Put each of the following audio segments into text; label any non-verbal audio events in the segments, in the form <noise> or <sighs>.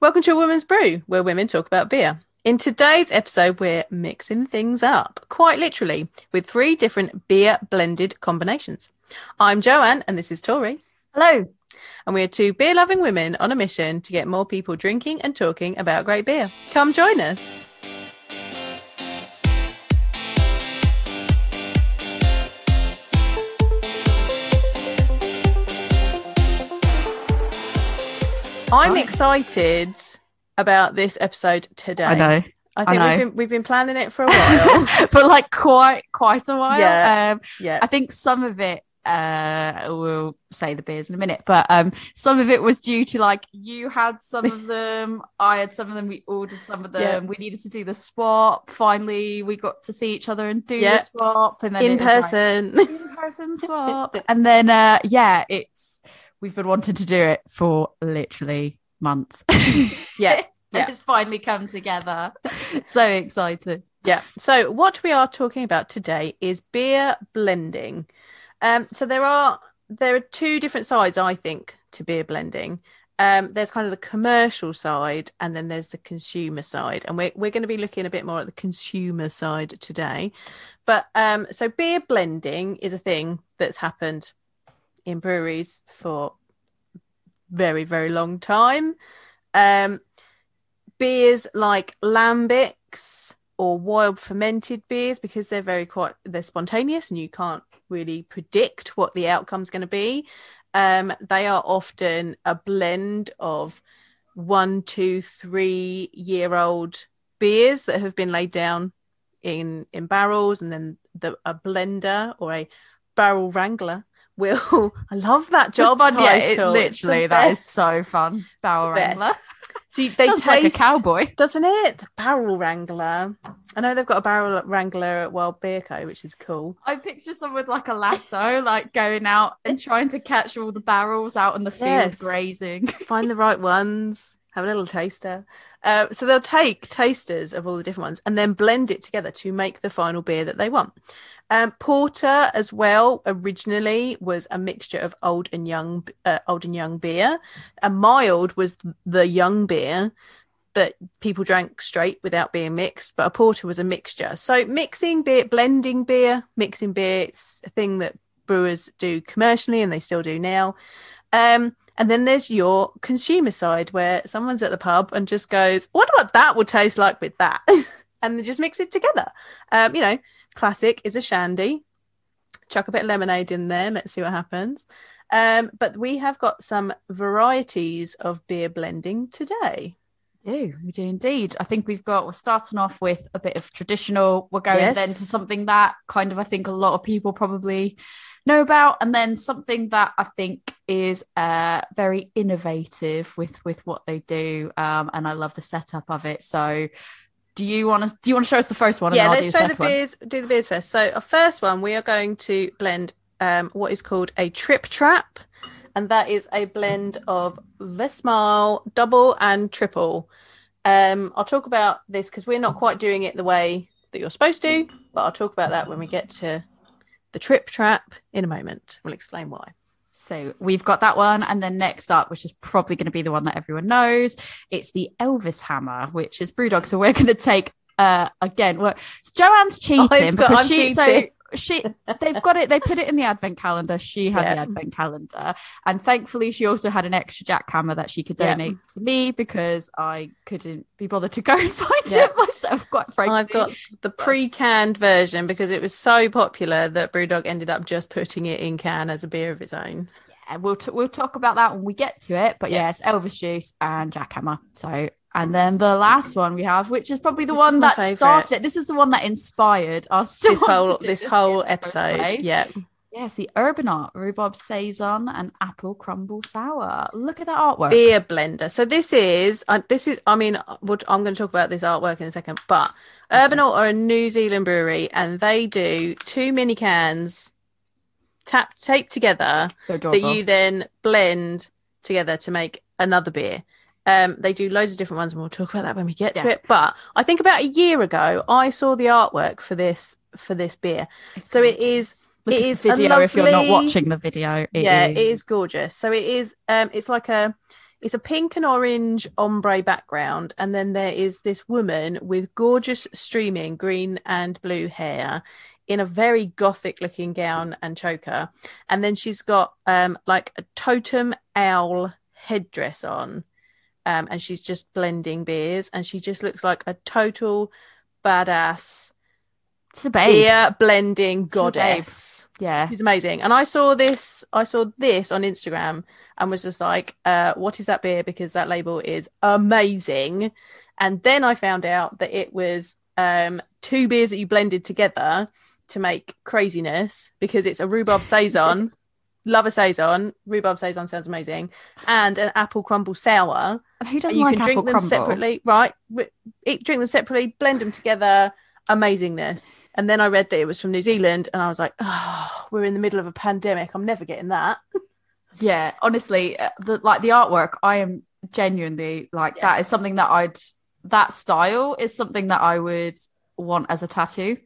Welcome to A Woman's Brew, where women talk about beer. In today's episode, we're mixing things up, quite literally, with three different beer blended combinations. I'm Joanne, and this is Tori. Hello. And we are two beer loving women on a mission to get more people drinking and talking about great beer. Come join us. I'm Right. excited about this episode today. I know. I I think know. we've been we've been planning it for a <laughs> while. For like quite quite a while. Yeah. Um yeah. I think some of it uh we'll say the beers in a minute, but um some of it was due to like you had some of <laughs> them, I had some of them, we ordered some of them, Yeah. we needed to do the swap. Finally we got to see each other and do Yeah. the swap and then In was like, person. in person swap. and then uh yeah, it's we've been wanting to do it for literally months. <laughs> Yeah, <laughs> yeah. it's finally come together. <laughs> so excited. Yeah. So what we are talking about today is beer blending. Um, so there are there are two different sides, I think, to beer blending. Um, there's kind of the commercial side, and then there's the consumer side, and we're we're going to be looking a bit more at the consumer side today. But um, so beer blending is a thing that's happened in breweries for very very long time. Um, beers like lambics or wild fermented beers because they're very quite they're spontaneous and you can't really predict what the outcome's going to be um they are often a blend of one two three year old beers that have been laid down in in barrels and then the a blender or a barrel wrangler will <laughs> i love that job fun, yeah, it, title. Literally, that is so fun. Barrel wrangler. so you- they Sounds taste like a cowboy. doesn't it? The barrel wrangler. I know they've got a barrel wrangler at Wild Beer Co, which is cool. I picture someone with like a lasso, like going out and trying to catch all the barrels out in the field Yes. grazing. Find the right ones. Have a little taster. Uh, so they'll take tasters of all the different ones and then blend it together to make the final beer that they want. Um, porter as well originally was a mixture of old and young, uh, old and young beer. A mild was the young beer that people drank straight without being mixed, but a porter was a mixture. So mixing beer, blending beer, mixing beer, it's a thing that brewers do commercially and they still do now. Um, and then there's your consumer side where someone's at the pub and just goes, "What what that would taste like with that?" <laughs> and they just mix it together. Um, you know, classic is a shandy. Chuck a bit of lemonade in there. Let's see what happens. Um, but we have got some varieties of beer blending today. do we do indeed i think we've got we're starting off with a bit of traditional we're going Yes. then to something that kind of i think a lot of people probably know about and then something that i think is uh very innovative with with what they do um and i love the setup of it so do you want to do you want to show us the first one yeah, let's do show the second one? beers. Do the beers first. So our first one, we are going to blend um, what is called a trip trap, and that is a blend of Westmalle double and triple. Um, I'll talk about this because we're not quite doing it the way that you're supposed to, but I'll talk about that when we get to the trip trap in a moment. We'll explain why. So we've got that one. And then next up, which is probably going to be the one that everyone knows, it's the Elvis Hammer, which is Brewdog. So we're going to take, uh, again, well, Joanne's cheating I've got- because she, so cheating. She, they've got it, they put it in the advent calendar. She had Yeah. the advent calendar. And thankfully, she also had an extra jackhammer that she could Yeah. donate to me because I couldn't be bothered to go and <laughs> find Yeah. it myself, quite frankly. I've got the pre-canned version because it was so popular that Brewdog ended up just putting it in can as a beer of its own. and we'll t- we'll talk about that when we get to it. But Yeah. yes, Elvis Juice and Jackhammer. So and then the last one we have, which is probably the This one that favourite. started it. This is the one that inspired us. <laughs> This whole do this whole episode, yeah. Yes, the Urbanaut rhubarb saison and apple crumble sour. Look at that artwork. beer blender. So this is uh, this is I mean what I'm going to talk about this artwork in a second, but Urbanaut are a New Zealand brewery and they do two mini cans tap taped together So that you then blend together to make another beer. Um, they do loads of different ones, and we'll talk about that when we get to it. But I think about a year ago, I saw the artwork for this for this beer. So it is Look it is video if you're not watching the video. It yeah, it is gorgeous. So it is um it's like a it's a pink and orange ombre background, and then there is this woman with gorgeous streaming green and blue hair in a very gothic looking gown and choker, and then she's got um like a totem owl headdress on, um, and she's just blending beers, and she just looks like a total badass It's a babe. beer blending goddess. Yeah. She's amazing. And I saw this, I saw this on Instagram and was just like, uh, what is that beer? Because that label is amazing. And then I found out that it was um, two beers that you blended together to make craziness because it's a rhubarb saison. <laughs> Love a saison. Rhubarb saison sounds amazing. And an apple crumble sour. Who doesn't you like can apple drink them crumble? separately, right? Eat, drink them separately, blend them together. Amazingness. And then I read that it was from New Zealand, and I was like, oh, we're in the middle of a pandemic. I'm never getting that. <laughs> Yeah, honestly, uh, the like the artwork, I am genuinely like Yeah. that is something that I'd that style is something that I would want as a tattoo.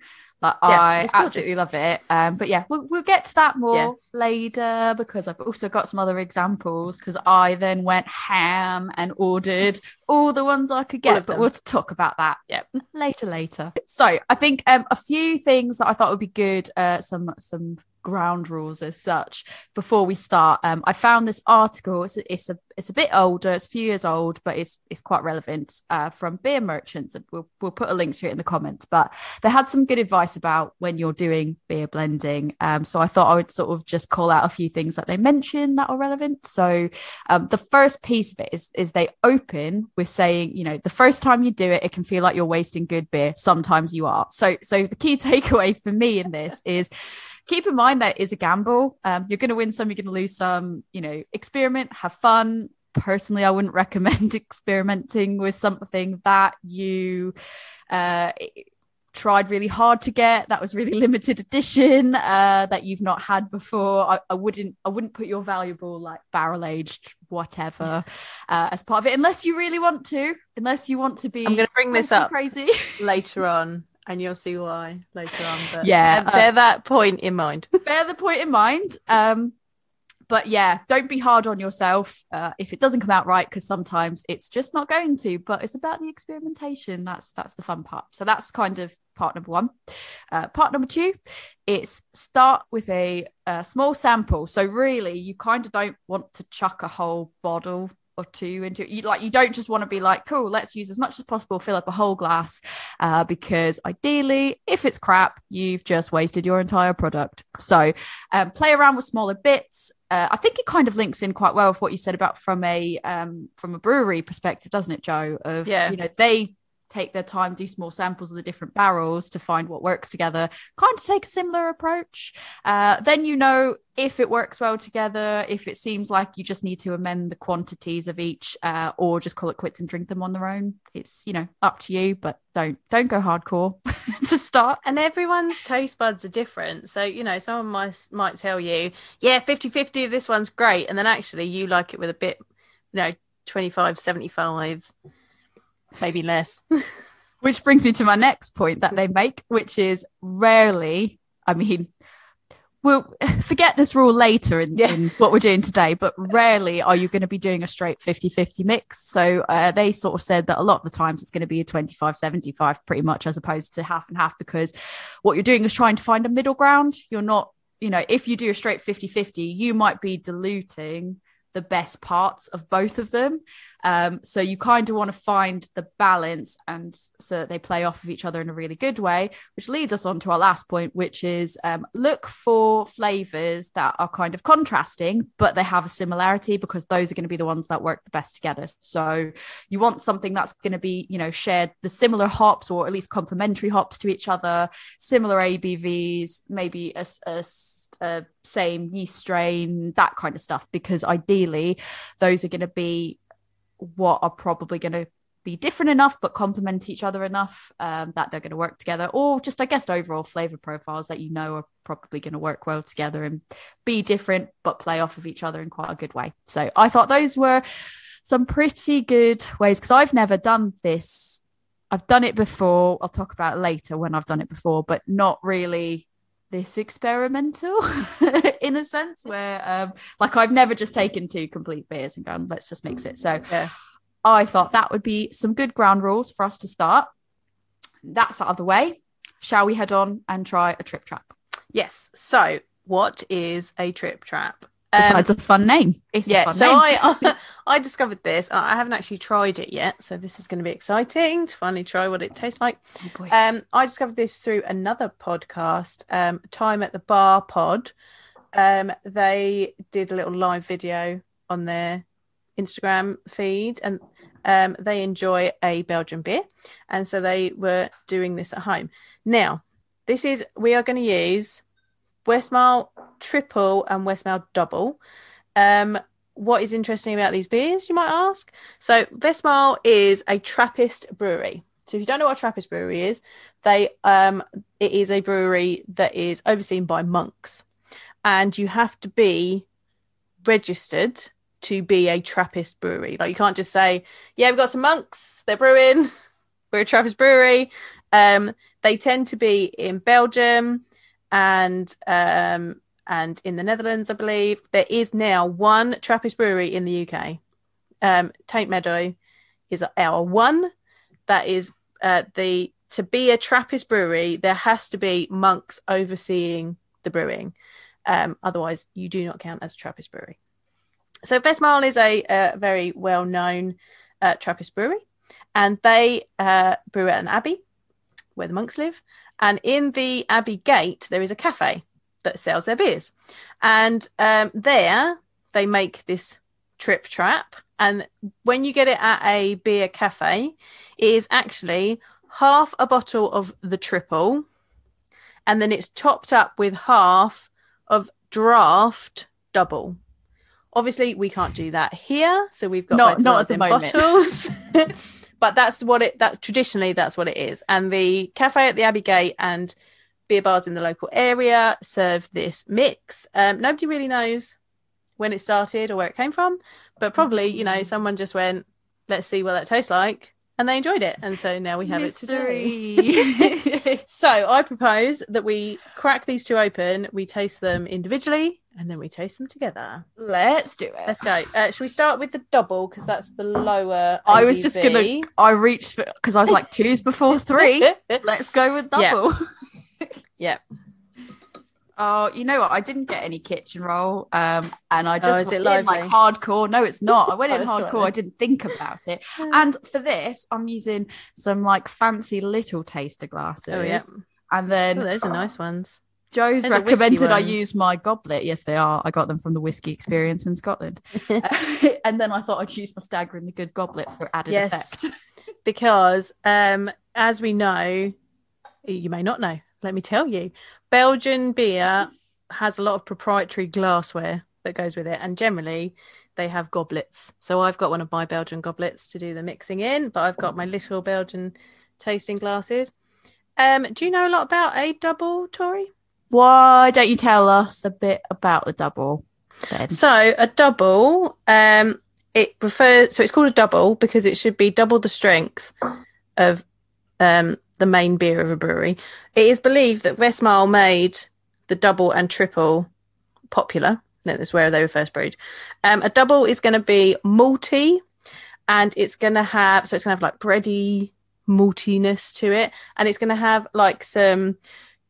Like Yeah, I absolutely love it. Um, but yeah, we'll, we'll get to that more Yeah. later because I've also got some other examples because I then went ham and ordered all the ones I could get, but we'll talk about that Yep. later later. So I think um a few things that I thought would be good, uh some some ground rules as such before we start. Um I found this article, it's a, it's a it's a bit older, it's a few years old, but it's it's quite relevant uh from beer merchants and we'll we'll put a link to it in the comments. But they had some good advice about when you're doing beer blending. Um so I thought I would sort of just call out a few things that they mentioned that are relevant. So um, the first piece of it is is they open with saying, you know, the first time you do it, it can feel like you're wasting good beer. Sometimes you are. So so the key <laughs> takeaway for me in this is keep in mind that is a gamble. Um, you're going to win some, you're going to lose some. You know, experiment, have fun. Personally, I wouldn't <laughs> recommend experimenting with something that you uh, tried really hard to get that was really <laughs> limited edition uh, that you've not had before. I, I wouldn't I wouldn't put your valuable like barrel aged whatever uh, as part of it unless you really want to. Unless you want to be I'm going to bring this up crazy. <laughs> later on, and you'll see why later on. But Yeah, bear, uh, that point in mind. <laughs> bear the point in mind. Um, but yeah, don't be hard on yourself uh, if it doesn't come out right, because sometimes it's just not going to. But it's about the experimentation. That's that's the fun part. So that's kind of part number one. Uh, part number two, it's start with a, a small sample. So really, you kind of don't want to chuck a whole bottle or two into it. You like you don't just want to be like, cool, let's use as much as possible, fill up a whole glass, uh, because ideally, if it's crap, you've just wasted your entire product. So um, play around with smaller bits. Uh, I think it kind of links in quite well with what you said about from a um, from a brewery perspective, doesn't it, Joe? Of Yeah. you know they take their time, do small samples of the different barrels to find what works together. Kind of take a similar approach. Uh, then you know if it works well together. If it seems like you just need to amend the quantities of each, uh, or just call it quits and drink them on their own. It's you know up to you, but don't don't go hardcore <laughs> to start. And everyone's taste buds are different. So, you know, someone might, might tell you, yeah, 50 50, this one's great. And then actually you like it with a bit, you know, 25, 75, maybe less. <laughs> Which brings me to my next point that they make, which is rarely, I mean, we'll <laughs> forget this rule later in, Yeah. in what we're doing today, but rarely are you going to be doing a straight 50 50 mix. So uh, they sort of said that a lot of the times it's going to be a 25 75 pretty much as opposed to half and half because what you're doing is trying to find a middle ground. You're not, you know, if you do a straight 50 50, you might be diluting the best parts of both of them. Um, so you kind of want to find the balance and so that they play off of each other in a really good way, which leads us on to our last point, which is um, look for flavors that are kind of contrasting, but they have a similarity because those are going to be the ones that work the best together. So you want something that's going to be, you know, shared the similar hops or at least complementary hops to each other, similar ABVs, maybe a, a a same yeast strain, that kind of stuff, because ideally those are going to be what are probably going to be different enough but complement each other enough um, that they're going to work together or just i guess overall flavor profiles that you know are probably going to work well together and be different but play off of each other in quite a good way. So i thought those were some pretty good ways because i've never done this. I've done it before. I'll talk about later when i've done it before but not really this experimental <laughs> in a sense where um like I've never just taken two complete beers and gone let's just mix it so Yeah. I thought that would be some good ground rules for us to start that's out of the way shall we head on and try a trip trap Yes. So, what is a trip trap? Um, a fun name it's a yeah. fun So name. I, I <laughs> I discovered this. I haven't actually tried it yet, so this is going to be exciting to finally try what it tastes like. Oh. Um, I discovered this through another podcast, um, Time at the Bar Pod. Um, they did a little live video on their Instagram feed, and um, they enjoy a Belgian beer, and so they were doing this at home. Now, this is we are going to use Westmalle Triple and Westmalle Double. Um, what is interesting about these beers, you might ask? So, Westmalle is a Trappist brewery. So, if you don't know what a Trappist brewery is, they um, it is a brewery that is overseen by monks, and you have to be registered to be a Trappist brewery. Like, you can't just say, "Yeah, we've got some monks. They're brewing. <laughs> We're a Trappist brewery." Um, they tend to be in Belgium and um, and in the Netherlands, I believe. There is now one Trappist brewery in the UK. Um, Tynt Meadow is our one. That is uh, the to be a Trappist brewery, there has to be monks overseeing the brewing. Um, otherwise, you do not count as a Trappist brewery. So Westmalle is a, a very well-known uh, Trappist brewery, and they uh, brew at an abbey where the monks live. And in the abbey gate, there is a cafe that sells their beers. And um, there they make this trip trap. And when you get it at a beer cafe, it is actually half a bottle of the triple, and then it's topped up with half of draft double. Obviously, we can't do that here, so we've got Not- not at the moment. bottles. <laughs> <laughs> but that's what it that traditionally that's what it is. And the cafe at the Abbey Gate and beer bars in the local area serve this mix. Um, nobody really knows when it started or where it came from, but probably you know someone just went, "Let's see what that tastes like," and they enjoyed it, and so now we have it today. Mystery. <laughs> so I propose that we crack these two open, we taste them individually, and then we taste them together. Let's do it. Let's go. Uh, should we start with the double because that's the lower? I was just gonna. I reached for because I was like twos before three. <laughs> Let's go with double. <laughs> Yeah. Oh, you know what? I didn't get any kitchen roll, um, and I just Oh, is went it in, like hardcore. No, it's not. I went Oh, in it's all right hardcore. I didn't think about it. <laughs> And for this, I'm using some like fancy little taster glasses. oh yeah, And oh, then those are <sighs> nice ones. Joe's Those recommended I use my goblet. Yes, they are. I got them from the whiskey experience in Scotland. <laughs> <laughs> and then I thought I'd use my staggering the good goblet for added Yes. effect. because um, as we know, you may not know. Let me tell you, Belgian beer has a lot of proprietary glassware that goes with it, and generally they have goblets. So I've got one of my Belgian goblets to do the mixing in, but I've got my little Belgian tasting glasses. Um, do you know a lot about a double, Tori? Why don't you tell us a bit about the double then? So a double, um, it refers. So it's called a double because it should be double the strength of um, the main beer of a brewery. It is believed that Westmalle made the double and triple popular. That's where they were first brewed. Um, a double is going to be malty, and it's going to have so it's going to have like bready maltiness to it, and it's going to have like some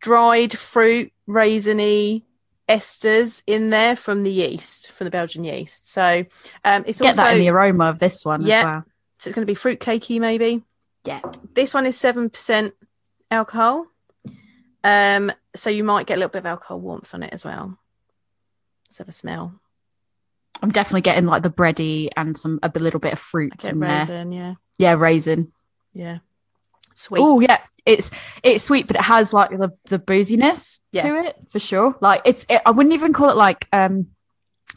dried fruit, raisiny esters in there from the yeast, from the Belgian yeast. So um, it's Get also that in the aroma of this one Yeah. as well. so it's going to be fruit cakey maybe. Yeah. This one is seven percent alcohol. Um, so you might get a little bit of alcohol warmth on it as well. Let's have a smell. I'm definitely getting like the bready and some a little bit of fruit in there. raisin, yeah, Yeah, raisin. yeah, sweet. Oh yeah, it's it's sweet, but it has like the the booziness Yeah. to it for sure. Like it's it, I wouldn't even call it like um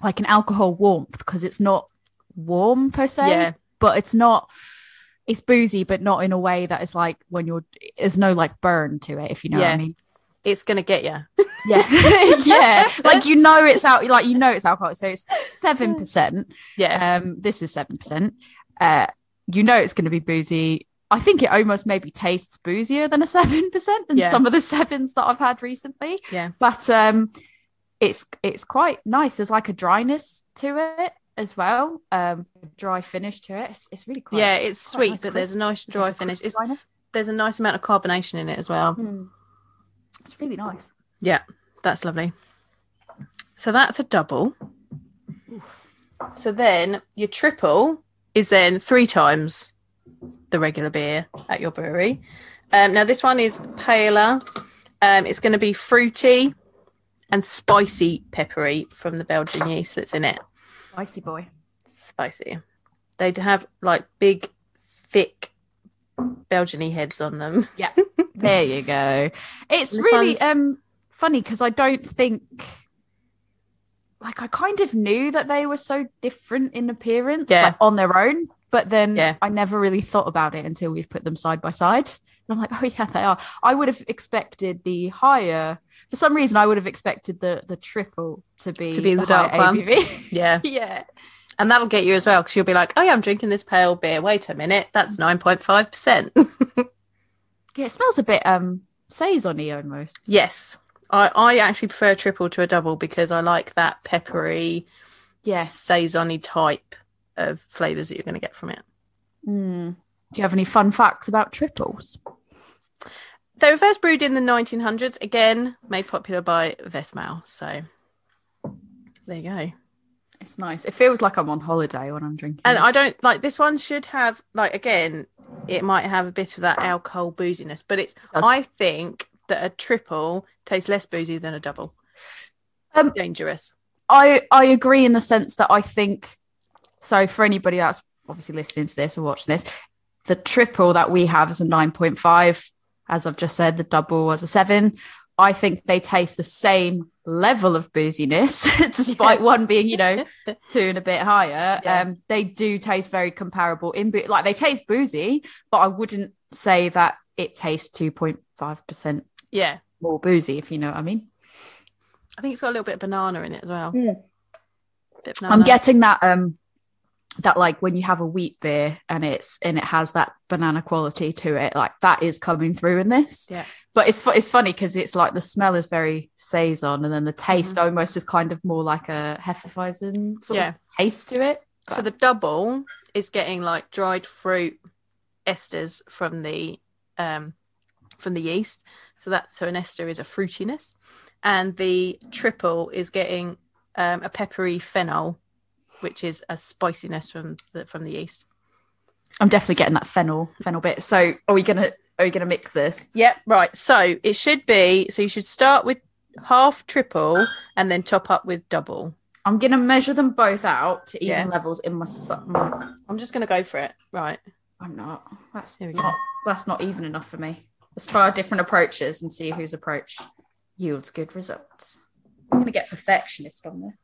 like an alcohol warmth because it's not warm per se, yeah, but it's not. It's boozy, but not in a way that is like when you're. There's no like burn to it, if you know what I mean. it's gonna get you. <laughs> Yeah, <laughs> yeah. Like you know it's out. Like you know it's alcohol. So it's seven percent. Yeah, Um, this is seven percent. Uh, you know it's to be boozy. I think it almost maybe tastes boozier than a seven <laughs> percent than Yeah. some of the sevens that I've had recently. Yeah. But um it's it's quite nice. There's like a dryness to it as well. Um dry finish to it. It's, it's really quite yeah, it's sweet, nice but there's a nice crisp. dry finish. It's, there's a nice amount of carbonation in it as well. Mm. It's really nice. Yeah, that's lovely. So that's a double. So then your triple is then three times the regular beer at your brewery. Um, now this one is paler. Um, it's going to be fruity and spicy peppery from the Belgian yeast that's in it. Spicy boy. Spicy. They'd have like big, thick Belgiany heads on them. <laughs> Yeah. there you go. It's really one's- um funny because I don't think like I kind of knew that they were so different in appearance Yeah. like, on their own, but then Yeah. I never really thought about it until we've put them side by side. And I'm like, oh yeah, they are. I would have expected the higher for some reason I would have expected the the triple to be To be the higher dark one. ABV. <laughs> Yeah. <laughs> yeah. And that'll get you as well because you'll be like, oh, yeah, I'm drinking this pale beer. Wait a minute. That's 9.5%. <laughs> Yeah, it smells a bit um saison-y almost. Yes. I, I actually prefer a triple to a double because I like that peppery, Yes. saison type of flavours that you're going to get from it. Mm. Do you have any fun facts about triples? They were first brewed in the 1900s, again, made popular by Westmalle. So there you go. It's nice. It feels like I'm on holiday when I'm drinking. And it. I don't like this one, should have, like, again, it might have a bit of that alcohol booziness, but it's. I think that a triple tastes less boozy than a double. Um, Dangerous. I I agree in the sense that I think so. For anybody that's obviously listening to this or watching this, the triple that we have is a nine point five. As I've just said, the double was a seven. I think they taste the same level of booziness, <laughs> despite one being, you know, <laughs> two and a bit higher. Yeah. Um, they do taste very comparable in boo- like they taste boozy, but I wouldn't say that it tastes two point five percent Yeah. more boozy, if you know what I mean. I think it's got a little bit of banana in it as well. Yeah. I'm getting that um that like when you have a wheat beer and it's and it has that banana quality to it, like that is coming through in this. Yeah. But it's it's funny because it's like the smell is very saison and then the taste Mm-hmm. almost is kind of more like a hefeweizen sort Yeah. of taste to it. So the double is getting like dried fruit esters from the um from the yeast. So that's so an ester is a fruitiness, and the triple is getting um, a peppery phenol, which is a spiciness from the from the yeast. I'm definitely getting that fennel fennel bit. So are we gonna are we gonna mix this? Yep, right. So it should be. So you should start with half triple and then top up with double. I'm gonna measure them both out to even Yeah. levels in my, I'm just going to go for it. Right. I'm not. That's Here we go. not. That's not even enough for me. Let's try our different approaches and see whose approach yields good results. I'm gonna get perfectionist on this.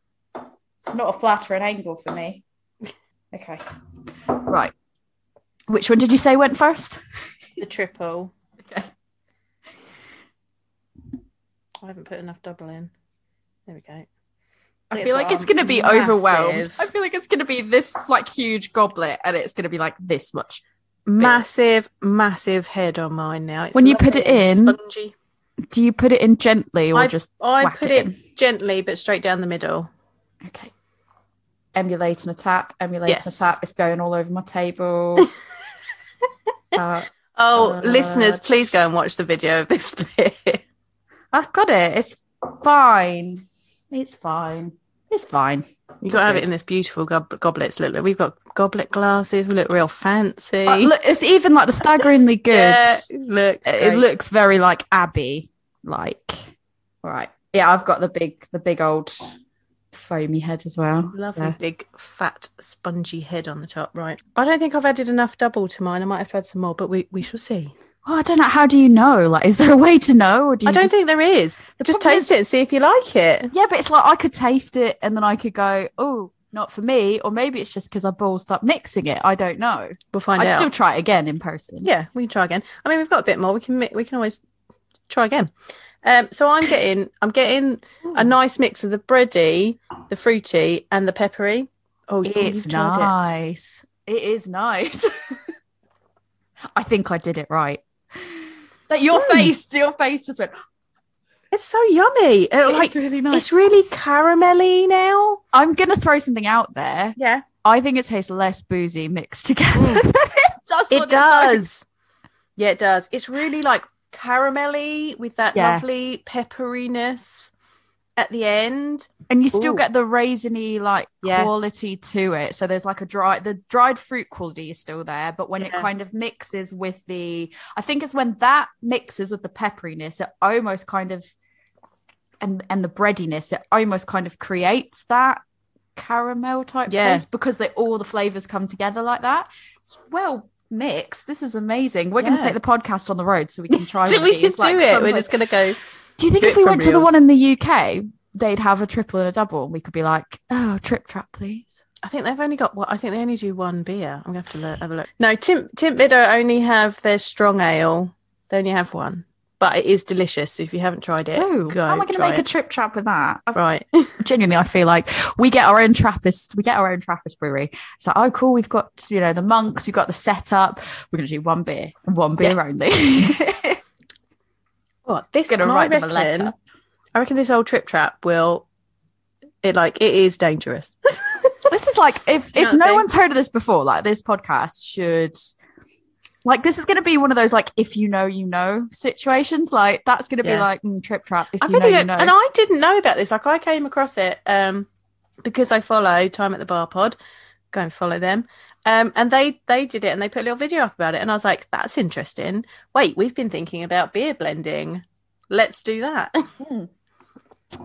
It's not a flattering angle for me. Okay. Right. Which one did you say went first? The triple. Okay. I haven't put enough double in. There we go. I It's feel like it's gonna be overwhelmed. I feel like it's gonna be this like huge goblet, and it's gonna be like this much. massive, massive head on mine now. It's When you put it in- spongy. Do you put it in gently or I- just I put it it gently, but straight down the middle. Okay? Emulating a tap, emulating Yes. a tap. It's going all over my table. <laughs> uh, Oh, Uh, listeners, please go and watch the video of this <laughs> bit. I've got it. It's fine. It's fine. It's fine. You've got to have it in this beautiful gob- goblets. Look, look, we've got goblet glasses. We look real fancy. Uh, look, it's even like the staggeringly <laughs> good. Yeah, looks it great. looks very like Abbey. Like, right. Yeah, I've got the big, the big old foamy head as well. Lovely so- big fat spongy head on the top. Right. I don't think I've added enough double to mine. I might have to add some more, but we, we shall see. Oh, I don't know. How do you know? Like, is there a way to know? Or do you I don't just- think there is. Just taste is- it and see if you like it. Yeah, but it's like I could taste it and then I could go, oh, not for me. Or maybe it's just because I ballsed up mixing it. I don't know. We'll find out. I'd still try it again in person. Yeah, we can try again. I mean, we've got a bit more. We can we can always try again. Um, so I'm getting I'm getting a nice mix of the bready, the fruity, and the peppery. Oh, you- It's you've it. nice. It is nice. <laughs> I think I did it right. That your Mm. face, your face just went. <gasps> It's so yummy. It, It's like really nice. it's really caramelly now. I'm gonna throw something out there. Yeah, I think it tastes less boozy mixed together. <laughs> It does. it does. Yeah, it does. It's really like caramelly with that Yeah. lovely pepperiness at the end. and you still Ooh. get the raisiny like Yeah. quality to it so there's like a dry the dried fruit quality is still there but when it kind of mixes with the i think it's when that mixes with the pepperiness it almost kind of and and the breadiness it almost kind of creates that caramel type Yeah. taste because they all the flavors come together like that it's well mixed this is amazing we're going to take the podcast on the road so we can try <laughs> So we can these, like, do it. We're just gonna go. do you think if we went to the one in the UK, they'd have a triple and a double, and we could be like, "Oh, trip trap, please." I think they've only got what I think they only do one beer. I'm gonna have to look, have a look. No, Tynt Tynt Meadow only have their strong ale. They only have one, but it is delicious. So if you haven't tried it, Oh, go how am I going to make a trip trap with that? I've, right? <laughs> genuinely, I feel like we get our own Trappist, we get our own Trappist brewery. It's like, oh, cool, we've got you know the monks, we've got the setup. We're going to do one beer and one beer only. <laughs> What this? And I write them a letter. I reckon this old trip trap will. It like it is dangerous. <laughs> this is like if You if no one's heard of this before, like this podcast should. Like this is going to be one of those like if you know you know situations. Like that's going to be like mm, trip trap. If I you know really you know. and I didn't know about this. Like I came across it um because I follow Time at the Bar Pod. Go and follow them. Um, and they they did it and they put a little video up about it, and I was like, that's interesting. Wait, we've been thinking about beer blending. Let's do that. <laughs>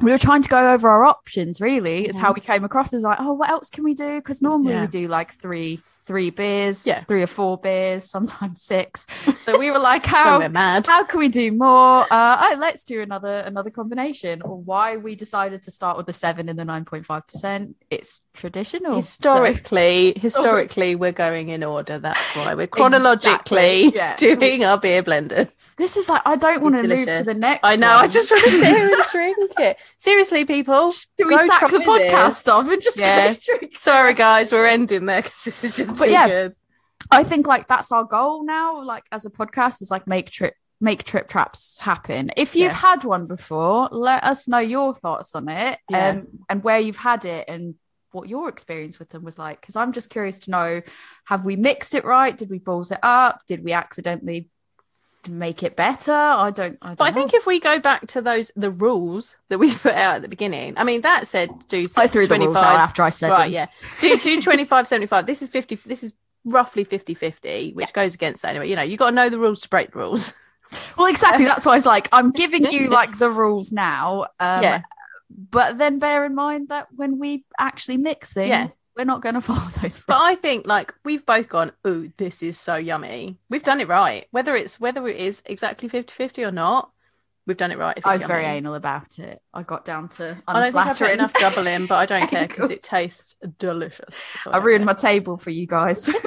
we were trying to go over our options really it's how we came across is like oh what else can we do because normally Yeah. we do like three three beers Yeah. three or four beers sometimes six <laughs> so we were like how we're mad. how can we do more uh oh, let's do another another combination or why we decided to start with the seven and the 9.5 percent it's traditional so- Historically, <laughs> historically, we're going in order. That's why we're chronologically Exactly, <laughs> yeah. doing our beer blenders. this is like i don't want to move to the next I know. I just want to sit here and drink it. Seriously, people. Should we sack the podcast this. off and just Yeah. Sorry, guys, we're ending there because this is just But yeah, good. I think like that's our goal now, like as a podcast, is like make trip make trip traps happen. If you've Yeah. had one before, let us know your thoughts on it Yeah. um, and where you've had it and what your experience with them was like. Because I'm just curious to know: have we mixed it right? Did we balls it up? Did we accidentally make it better? I don't. I don't But I know. think if we go back to those the rules that we put out at the beginning, I mean that said do I threw the 25, rules out after I said right, them. yeah. Do do <laughs> 25 75. This is 50 this is roughly 50-50, which goes against that anyway. You know, you got to know the rules to break the rules. <laughs> Well, exactly. That's why it's like I'm giving you <laughs> like the rules now. Um, Yeah. But then bear in mind that when we actually mix things, Yeah. We're not going <laughs> to follow those But. I think like we've both gone, "Ooh, this is so yummy." We've done it right. Whether it's whether it is exactly 50-50 or not, we've done it right. if I was very anal about it. I got down to I don't think I've enough double in, but I don't <laughs> care because it tastes delicious. So I ruined my table for you guys. <laughs>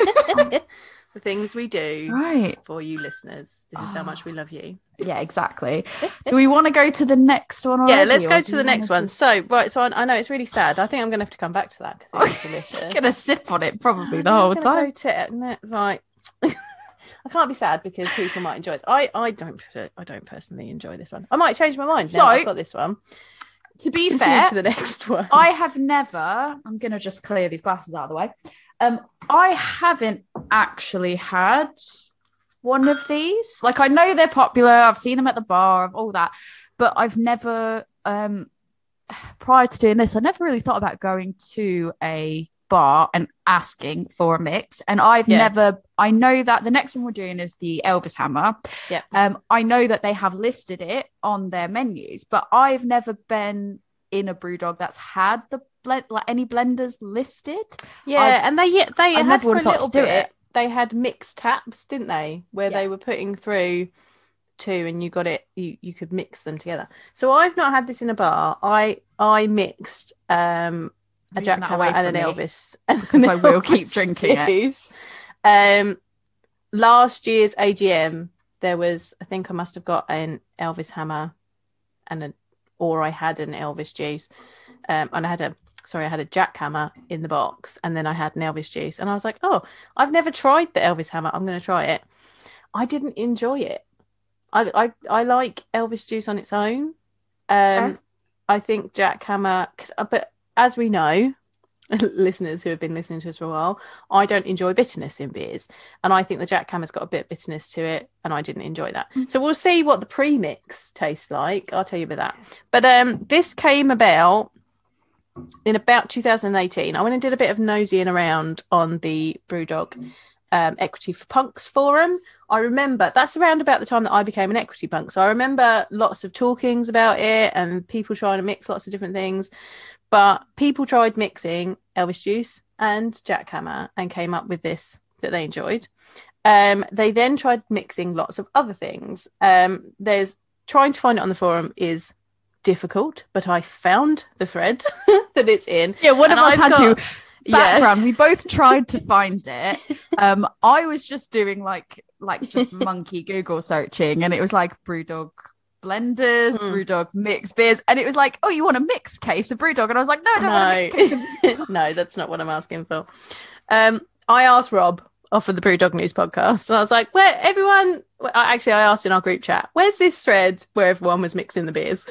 the things we do right. for you listeners. This is how much we love you. <gasps> Yeah, exactly. Do we want to go to the next one? Yeah, let's go to the next one. just- So, right, so I, I know it's really sad. I think I'm going to have to come back to that because it's I'm <laughs> delicious. gonna sip on it probably <laughs> the whole time. go to it, right. <laughs> I can't be sad because people might enjoy it. I, I don't I don't personally enjoy this one. I might change my mind now. So, I've got this one. To be Continue fair, to the next one. I have never. I'm gonna just clear these glasses out of the way. Um, I haven't actually had one of these. Like I know they're popular. I've seen them at the bar, of all that, but I've never. Um, prior to doing this, I never really thought about going to a bar and asking for a mix. And I've Yeah. never. I know that the next one we're doing is the Elvis Hammer. Yeah. Um, I know that they have listed it on their menus, but I've never been in a brewdog that's had the blend like any blenders listed. yeah, I've- and they they I had for a little bit. it. They had mixed taps, didn't they? Where Yeah. they were putting through two, and you got it. You you could mix them together. So I've not had this in a bar. I I mixed um a Jack Hammer and an me. Elvis. <laughs> and because I will keep drinking it. Um, last year's AGM, there was I think I must have got an Elvis Hammer, and an or I had an Elvis juice, um, and I had a sorry I had a Jack Hammer in the box, and then I had an Elvis juice, and I was like, oh, I've never tried the Elvis Hammer. I'm going to try it. I didn't enjoy it. I I, I like Elvis Juice on its own. Um, I think Jack Hammer, 'cause- uh, but as we know, <laughs> listeners who have been listening to us for a while, I don't enjoy bitterness in beers, and I think the Jack Hammer's got a bit of bitterness to it, and I didn't enjoy that. So we'll see what the pre-mix tastes like. I'll tell you about that. But um, this came about in about 2018. I went and did a bit of nosying around on the BrewDog um, Equity for Punks forum. I remember that's around about the time that I became an equity punk. So I remember lots of talkings about it and people trying to mix lots of different things. But people tried mixing Elvis Juice and Jackhammer and came up with this that they enjoyed. Um, they then tried mixing lots of other things. Um, there's trying to find it on the forum is difficult, but I found the thread <laughs> that it's in. Yeah, one of us I've had got- to. Yeah. Background. We both <laughs> tried to find it. Um, I was just doing like like just <laughs> monkey Google searching, and it was like BrewDog blenders, Hmm. BrewDog mixed beers, and it was like, oh, you want a mixed case of BrewDog, and I was like, no, I don't want a mixed case of no, that's not what I'm asking for. Um, I asked Rob off of the Brewdog News podcast, and I was like, "Where everyone?" Actually, I asked in our group chat, "Where's this thread where everyone was mixing the beers?"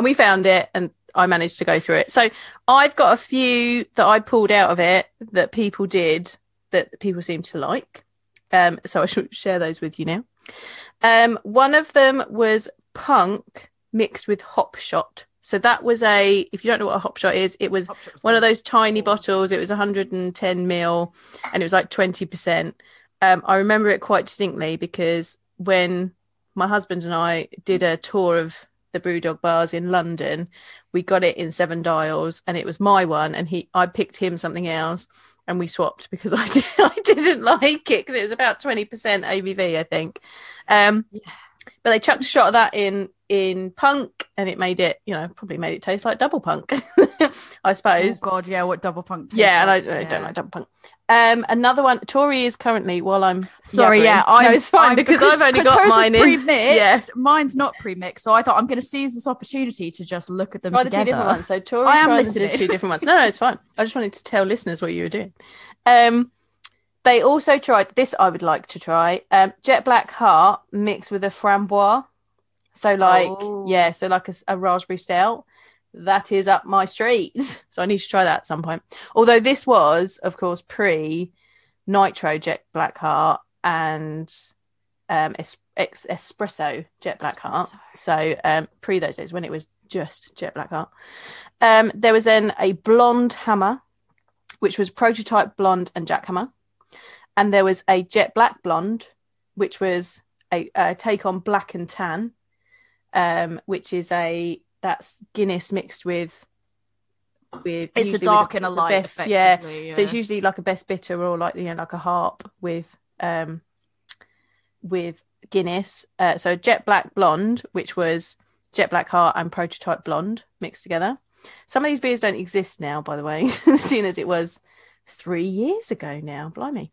And we found it, and I managed to go through it. So I've got a few that I pulled out of it that people did that people seem to like. Um, so I should share those with you now. Um, one of them was punk mixed with hop shot. So that was a, if you don't know what a hop shot is, it was one of those tiny bottles. It was 110 mil and it was like 20%. Um, I remember it quite distinctly because when my husband and I did a tour of the Brewdog bars in London, we got it in seven dials and it was my one and he I picked him something else and we swapped because <laughs> I, did, I didn't like it because it was about 20% ABV, I think. Um, but they chucked a shot of that in in punk and it made it, you know, probably made it taste like double punk, <laughs> I Oh suppose God, yeah, what double punk? yeah, and I, like, I yeah. don't like double punk. Um, another one. Tori is currently while I'm Sorry, yabbering- yeah, I'm, it's fine I'm- because, I've only got is mine in. pre-mixed. Yeah. mine's not pre-mixed, so I thought I'm going to seize this opportunity to just look at them the together. two different ones. So Tori I am listening. two different ones. <laughs> No, no, it's fine. I just wanted to tell listeners what you were doing. Um, they also tried this. I would like to try um, jet black heart mixed with a framboise. So like Oh. yeah, so like a, a raspberry stout. That is up my street. <laughs> So I need to try that at some point. Although this was, of course, pre Nitro Jet Black Heart and um, es- ex- Espresso Jet Black Heart. So um, pre those days when it was just Jet Black Heart. Um, there was then a blonde hammer, which was prototype blonde and Jackhammer. And there was a Jet Black blonde, which was a, a take on black and tan, um, which is a that's Guinness mixed with with It's a usually with dark and a light, best- yeah, effectively. so it's usually like a best bitter or like you know like a harp with um with Guinness. Uh, so jet black blonde, which was jet black heart and prototype blonde mixed together. Some of these beers don't exist now, by the way, <laughs> seeing as it was three years ago now. Blimey.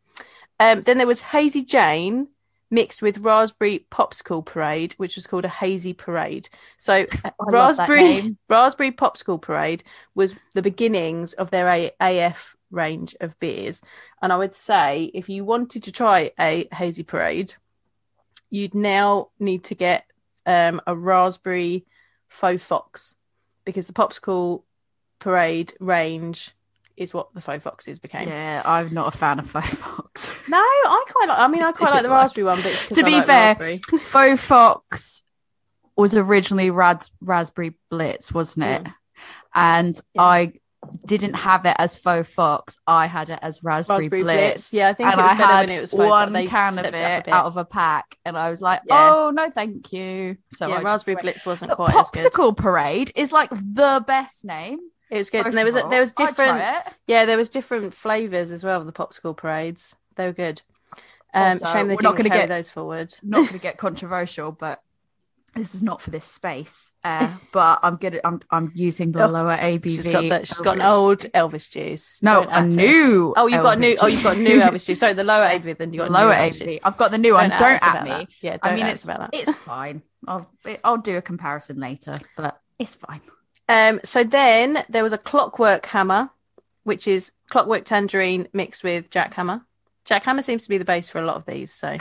Um, then there was Hazy Jane mixed with Raspberry Popsicle Parade, which was called a Hazy Parade. So <laughs> uh, I love that Raspberry. <laughs> Raspberry Popsicle Parade was the beginnings of their A- AF range of beers. And I would say if you wanted to try a hazy parade, you'd now need to get um, a raspberry faux fox because the popsicle parade range is what the faux foxes became. Yeah, I'm not a fan of faux fox. No, I quite like. I mean, I quite like the like- raspberry one, but To I be like fair, raspberry. faux fox was originally Ras- raspberry blitz, wasn't it? And Yeah. I didn't have it as faux fox. I had it as raspberry, raspberry blitz. blitz. Yeah, I think and it was I better had when it was faux, but one they can of stepped it up a bit. out of a pack, and I was like, Yeah. "Oh no, thank you." So yeah, I just raspberry went- blitz wasn't The quite as good. popsicle parade is like the best name. It was good. first And there was a, there was all. I'd try different yeah, there was different flavors as well of the popsicle parades. They were good. Um, Also, shame they we're not didn't gonna carry get- those forward. Not going <laughs> to get controversial, but this is not for this space. Uh, but I'm good. I'm I'm using the Oh, lower ABV. She's got. She's got an old Elvis juice. No, Don't a new. Oh, you've got a new. Oh, you've got a new Elvis juice. Sorry, the lower ABV. Then you got lower ABV. I've got the new one. Don't us at me. that. Yeah, don't I mean, it's about that. it's fine. I'll I'll do a comparison later, but it's fine. Um, so then there was a clockwork hammer, which is clockwork tangerine mixed with jackhammer. Jackhammer seems to be the base for a lot of these. So,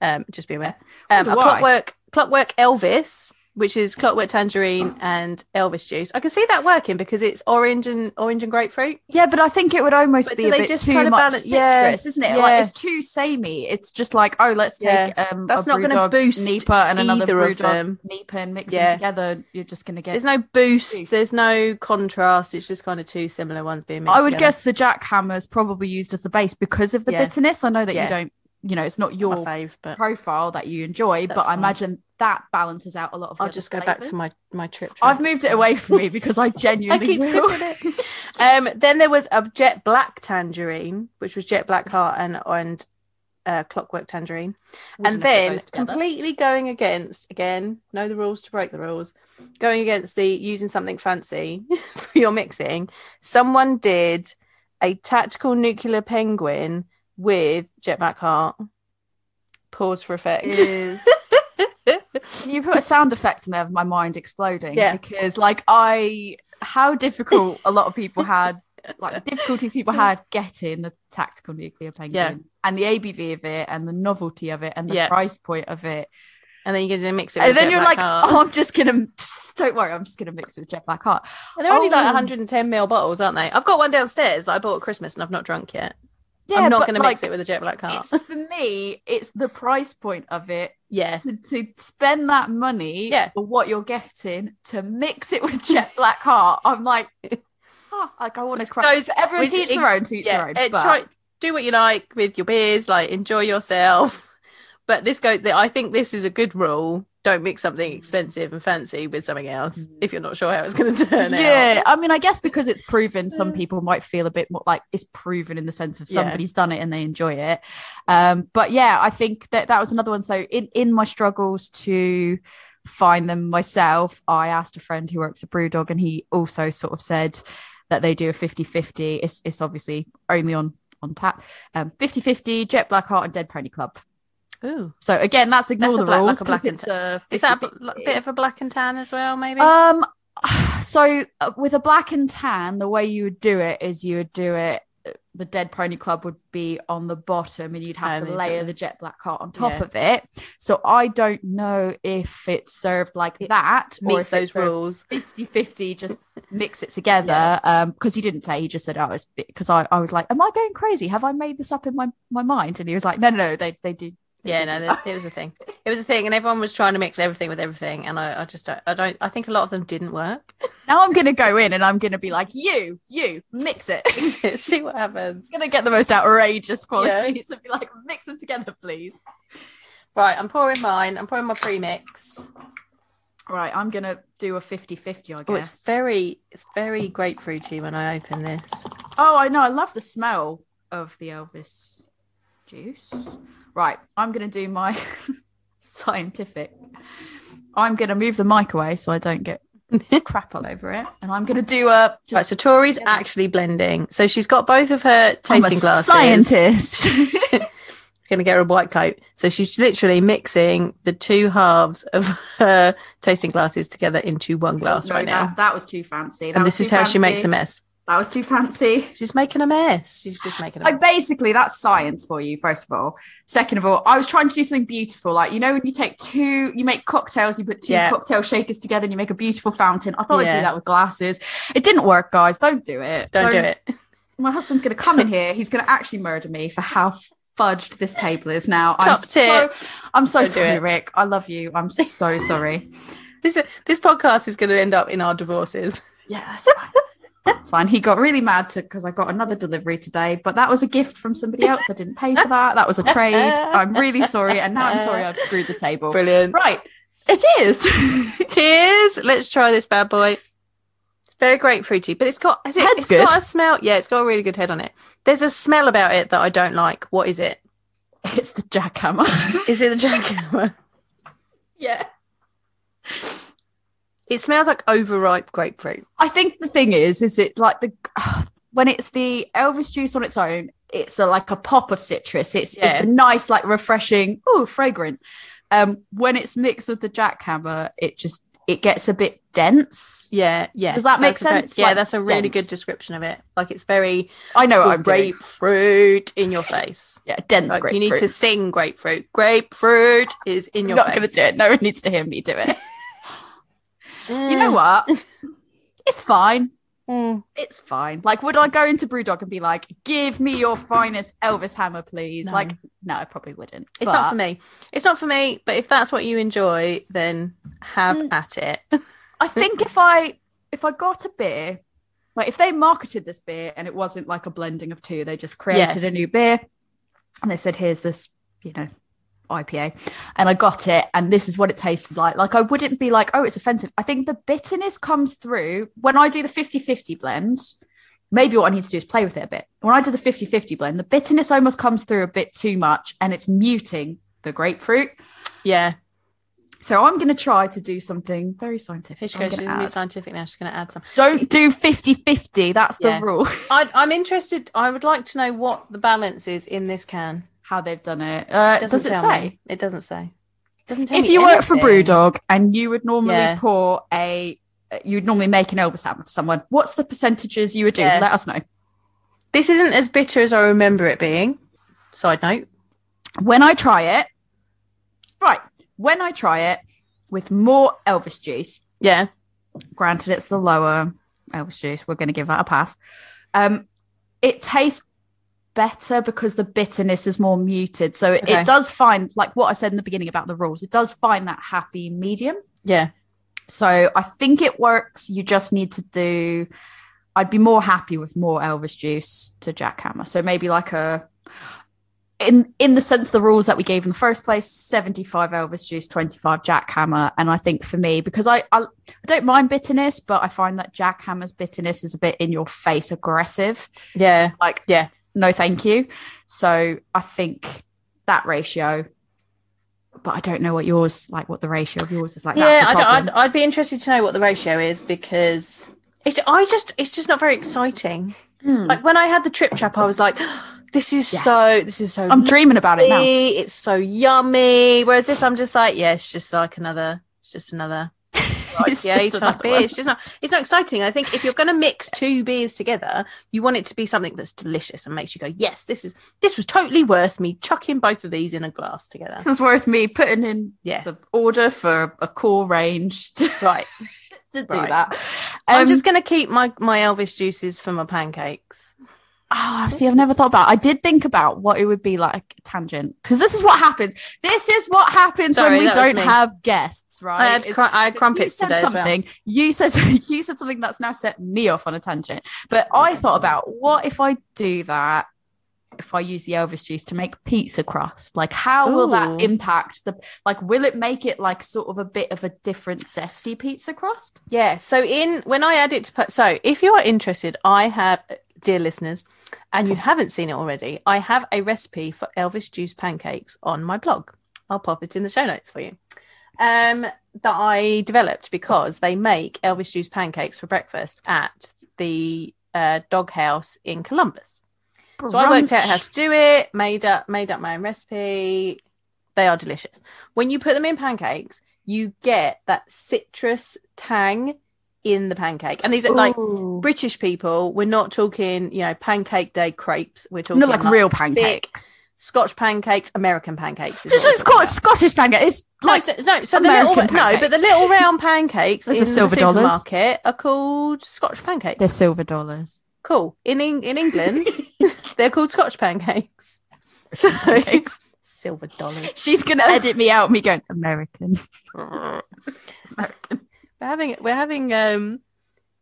Um, just be aware. Um, a clockwork, clockwork Elvis, which is clockwork tangerine and Elvis juice. I can see that working because it's orange and orange and grapefruit. Yeah, but I think it would almost But be a bit just too kind of much balance- citrus, yeah, isn't it? yeah. Like it's too samey. It's just like, oh, let's take um That's not gonna boost Nipa and another Brewdog. Nipa and mix Yeah. them together. You're just gonna get. There's no boost. There's no contrast. It's just kind of two similar ones being mixed. I would together. guess the jackhammer is probably used as the base because of the Yeah. bitterness. I know that Yeah. you don't, you know, it's not your fave, but profile that you enjoy, That's but I fine. imagine that balances out a lot of. I'll just go back to my my trip. I've moved it away from me because I <laughs> genuinely. I keep will. sipping it. <laughs> Um, then there was a jet black tangerine, which was jet black heart and and uh, clockwork tangerine, Wouldn't and then completely going against again, know the rules to break the rules. Going against the using something fancy <laughs> for your mixing. Someone did a tactical nuclear penguin with jet black heart. Pause for effect. is Can <laughs> you put a sound effect in there of my mind exploding? Yeah. Because like I how difficult a lot of people had like difficulties people had getting the tactical nuclear penguin Yeah. and the ABV of it and the novelty of it and the Yeah. price point of it. and then you're gonna mix it. And then jet you're black like, heart. oh, I'm just gonna <laughs> don't worry, I'm just gonna mix it with jet black heart. And they're only like Oh. 110 ml bottles, aren't they? I've got one downstairs that I bought at Christmas and I've not drunk yet. Yeah, I'm not going to like, mix it with a jet black heart. For me, it's the price point of it Yeah. to, to spend that money Yeah. for what you're getting to mix it with jet black heart. I'm like, oh, <laughs> like I want to cry. goes- everyone teach ex- their own, to each yeah. their own. uh, but try, do what you like with your beers, like enjoy yourself. <laughs> But this go. I think this is a good rule. Don't mix something expensive and fancy with something else Mm. if you're not sure how it's going <laughs> to turn out. yeah, I mean, I guess because it's proven, some Mm. people might feel a bit more like it's proven in the sense of Yeah. somebody's done it and they enjoy it. Um, but yeah, I think that that was another one. So in in my struggles to find them myself, I asked a friend who works at Brewdog, and he also sort of said that they do a 50-50. It's it's obviously only on on tap. Um, 50-50, Jet Black Heart and Dead Pony Club. Ooh. So again, that's ignore That's the black- like rules a black it's a Is that a bl- bit of a black and tan as well? Maybe. Um, <sighs> so uh, with a black and tan, the way you would do it is you would do it. The Dead Pony Club would be on the bottom, and you'd have And to layer the jet black heart on top Yeah. of it. So I don't know if it's served like that or if those rules. 50-50 just mix it together Yeah. um because he didn't say he just said oh it's because I, I was like am i going crazy have i made this up in my my mind and he was like no no no they they do Yeah, no, there, it was a thing. It was a thing, and everyone was trying to mix everything with everything, and I, I just don't, I don't, I think a lot of them didn't work. now i'm gonna go in and i'm gonna be like you you mix it <laughs> See what happens. gonna get the most outrageous qualities and be like, mix them together, please. Right, I'm pouring mine. I'm pouring my pre-mix. Right, I'm gonna do a 50-50, I Oh, it's very, it's very grapefruity when I open this. Oh, I know, I love the smell of the Elvis juice. Right, I'm gonna do my <laughs> scientific. I'm gonna move the mic away so I don't get <laughs> crap all over it. And I'm gonna do a just right, so Tori's together. actually blending. So she's got both of her I'm tasting a glasses. scientist. <laughs> Going to get her a white coat. So she's literally mixing the two halves of her tasting glasses together into one glass No, right now. That, that was too fancy. That and this is how she makes a mess. That was too fancy. She's making a mess. She's just making a Like mess. basically that's science for you, first of all. Second of all, I was trying to do something beautiful. Like, you know, when you take two, you make cocktails, you put two Yeah. cocktail shakers together and you make a beautiful fountain. I thought I'd do that with glasses. It didn't work, guys. Don't do it. Don't do it. My husband's gonna come in here. He's gonna actually murder me for how fudged this table is now. I'm so. I'm so Don't sorry. Rick. I love you. I'm so sorry. <laughs> This this podcast is going to end up in our divorces. Yeah, that's. That's fine. He got really mad because I got another delivery today, but that was a gift from somebody else. I didn't pay for that. That was a trade. I'm really sorry. And now I'm sorry I've screwed the table. Brilliant. Right. Cheers. <laughs> Cheers. Let's try this bad boy. It's very grapefruity, but it's got has it, good. got a smell. Yeah, it's got a really good head on it. There's a smell about it that I don't like. What is it? <laughs> it's the jackhammer. Is it the jackhammer? <laughs> yeah. It smells like overripe grapefruit. I think the thing is, is it like the <sighs> when it's the Elvis juice on its own, it's a, like a pop of citrus. It's Yeah. it's a nice, like refreshing, oh, fragrant. Um, when it's mixed with the jackhammer, it just it gets a bit dense. Yeah, yeah. Does that make That's a very- sense? yeah, Like, that's a really good description of it. Like it's very I know what I'm doing. grapefruit in your face. Yeah, dense Like, grapefruit. you need to sing grapefruit. Grapefruit is in I'm your not face. going to do it. No one needs to hear me do it. <laughs> Mm, you know what? <laughs> It's fine. mm. It's fine. Like, would I go into Brewdog and be like, "Give me your finest Elvis hammer, please"? No. Like, no, I probably wouldn't. It's not for me. It's not for me. But if that's what you enjoy, then have Mm. at it. I think if I if I got a beer, like if they marketed this beer and it wasn't like a blending of two, they just created a new beer and they said, "Here's this, you know, IPA," and I got it, and this is what it tasted like. Like I wouldn't be like, "Oh, it's offensive." I think the bitterness comes through when I do the 50-50 blend. Maybe what I need to do is play with it a bit. When I do the 50-50 blend, the bitterness almost comes through a bit too much and it's muting the grapefruit. yeah. So I'm going to try to do something very scientific. I'm goes gonna be scientific now. She's going to add some. Don't do 50 50. That's the rule. I, I'm interested. I would like to know what the balance is in this can. How they've done it. Uh, does it say? me. It doesn't say. Doesn't tell If you work for. Brewdog and you would normally Yeah. pour a, you'd normally make an Elvis hammer for someone, what's the percentages you would do? Yeah. Let us know. this isn't as bitter as I remember it being. Side note. When I try it, right, when I try it with more Elvis juice, Yeah. granted it's the lower Elvis juice, we're going to give that a pass. Um, it tastes better because the bitterness is more muted. So it, Okay. it does find, like what I said in the beginning about the rules, it does find that happy medium. Yeah. So I think it works. You just need to do. I'd be more happy with more Elvis juice to jackhammer. So maybe like a. In in the sense of the rules that we gave in the first place, seventy five Elvis juice, twenty five jackhammer, and I think for me because I, I I don't mind bitterness, but I find that jackhammer's bitterness is a bit in your face, aggressive. Yeah. Like Yeah. No, thank you. So I think that ratio. But I don't know what yours like. What the ratio of yours is like. yeah. I'd. I'd, I'd be interested to know what the ratio is because it's. I just. It's just not very exciting. Hmm. Like when I had the trip trap, I was like, <gasps> "This is Yeah. so. This is so. I'm dreaming about it now. It's so yummy." Whereas this, I'm just like, yeah, it's just like another. It's just another. It's IPA just type beer. It's just not. It's not exciting. I think if you're going to mix two beers together, you want it to be something that's delicious and makes you go, "Yes, this is. This was totally worth me chucking both of these in a glass together." This is worth me putting in Yeah. the order for a core range to, Right. <laughs> to do Right. that. I'm Um, just going to keep my my Elvis juices for my pancakes. Oh, see, I've never thought about. I did think about what it would be like tangent because this is what happens. This is what happens Sorry, when we don't have guests, right? I had cru- I had crumpets you said today as well. something. You said <laughs> you said something that's now set me off on a tangent. But I thought about what if I do that. If I use the Elvis juice to make pizza crust, like how will that impact the like? Will it make it like sort of a bit of a different zesty pizza crust? Yeah. So in when I add it to put, so if you are interested, I have dear listeners, and you haven't seen it already, I have a recipe for Elvis juice pancakes on my blog. I'll pop it in the show notes for you. Um, that I developed because they make Elvis juice pancakes for breakfast at the uh, doghouse in Columbus. So I worked out how to do it, made up made up my own recipe. They are delicious. When you put them in pancakes, you get that citrus tang in the pancake. And these are like British people. We're not talking, you know, pancake day crepes. We're talking not like real pancakes. Scotch pancakes, American pancakes. Just it's called talking Scottish pancake. It's like no, so, no, so the little no, but the little round pancakes Those in are the silver dollars. supermarket are called Scotch pancakes. they're silver dollars. Cool. In in England, <laughs> they're called Scotch pancakes. <laughs> So Pancakes. silver dollars. She's gonna edit me out. Me going American. American. <laughs> we're having we're having um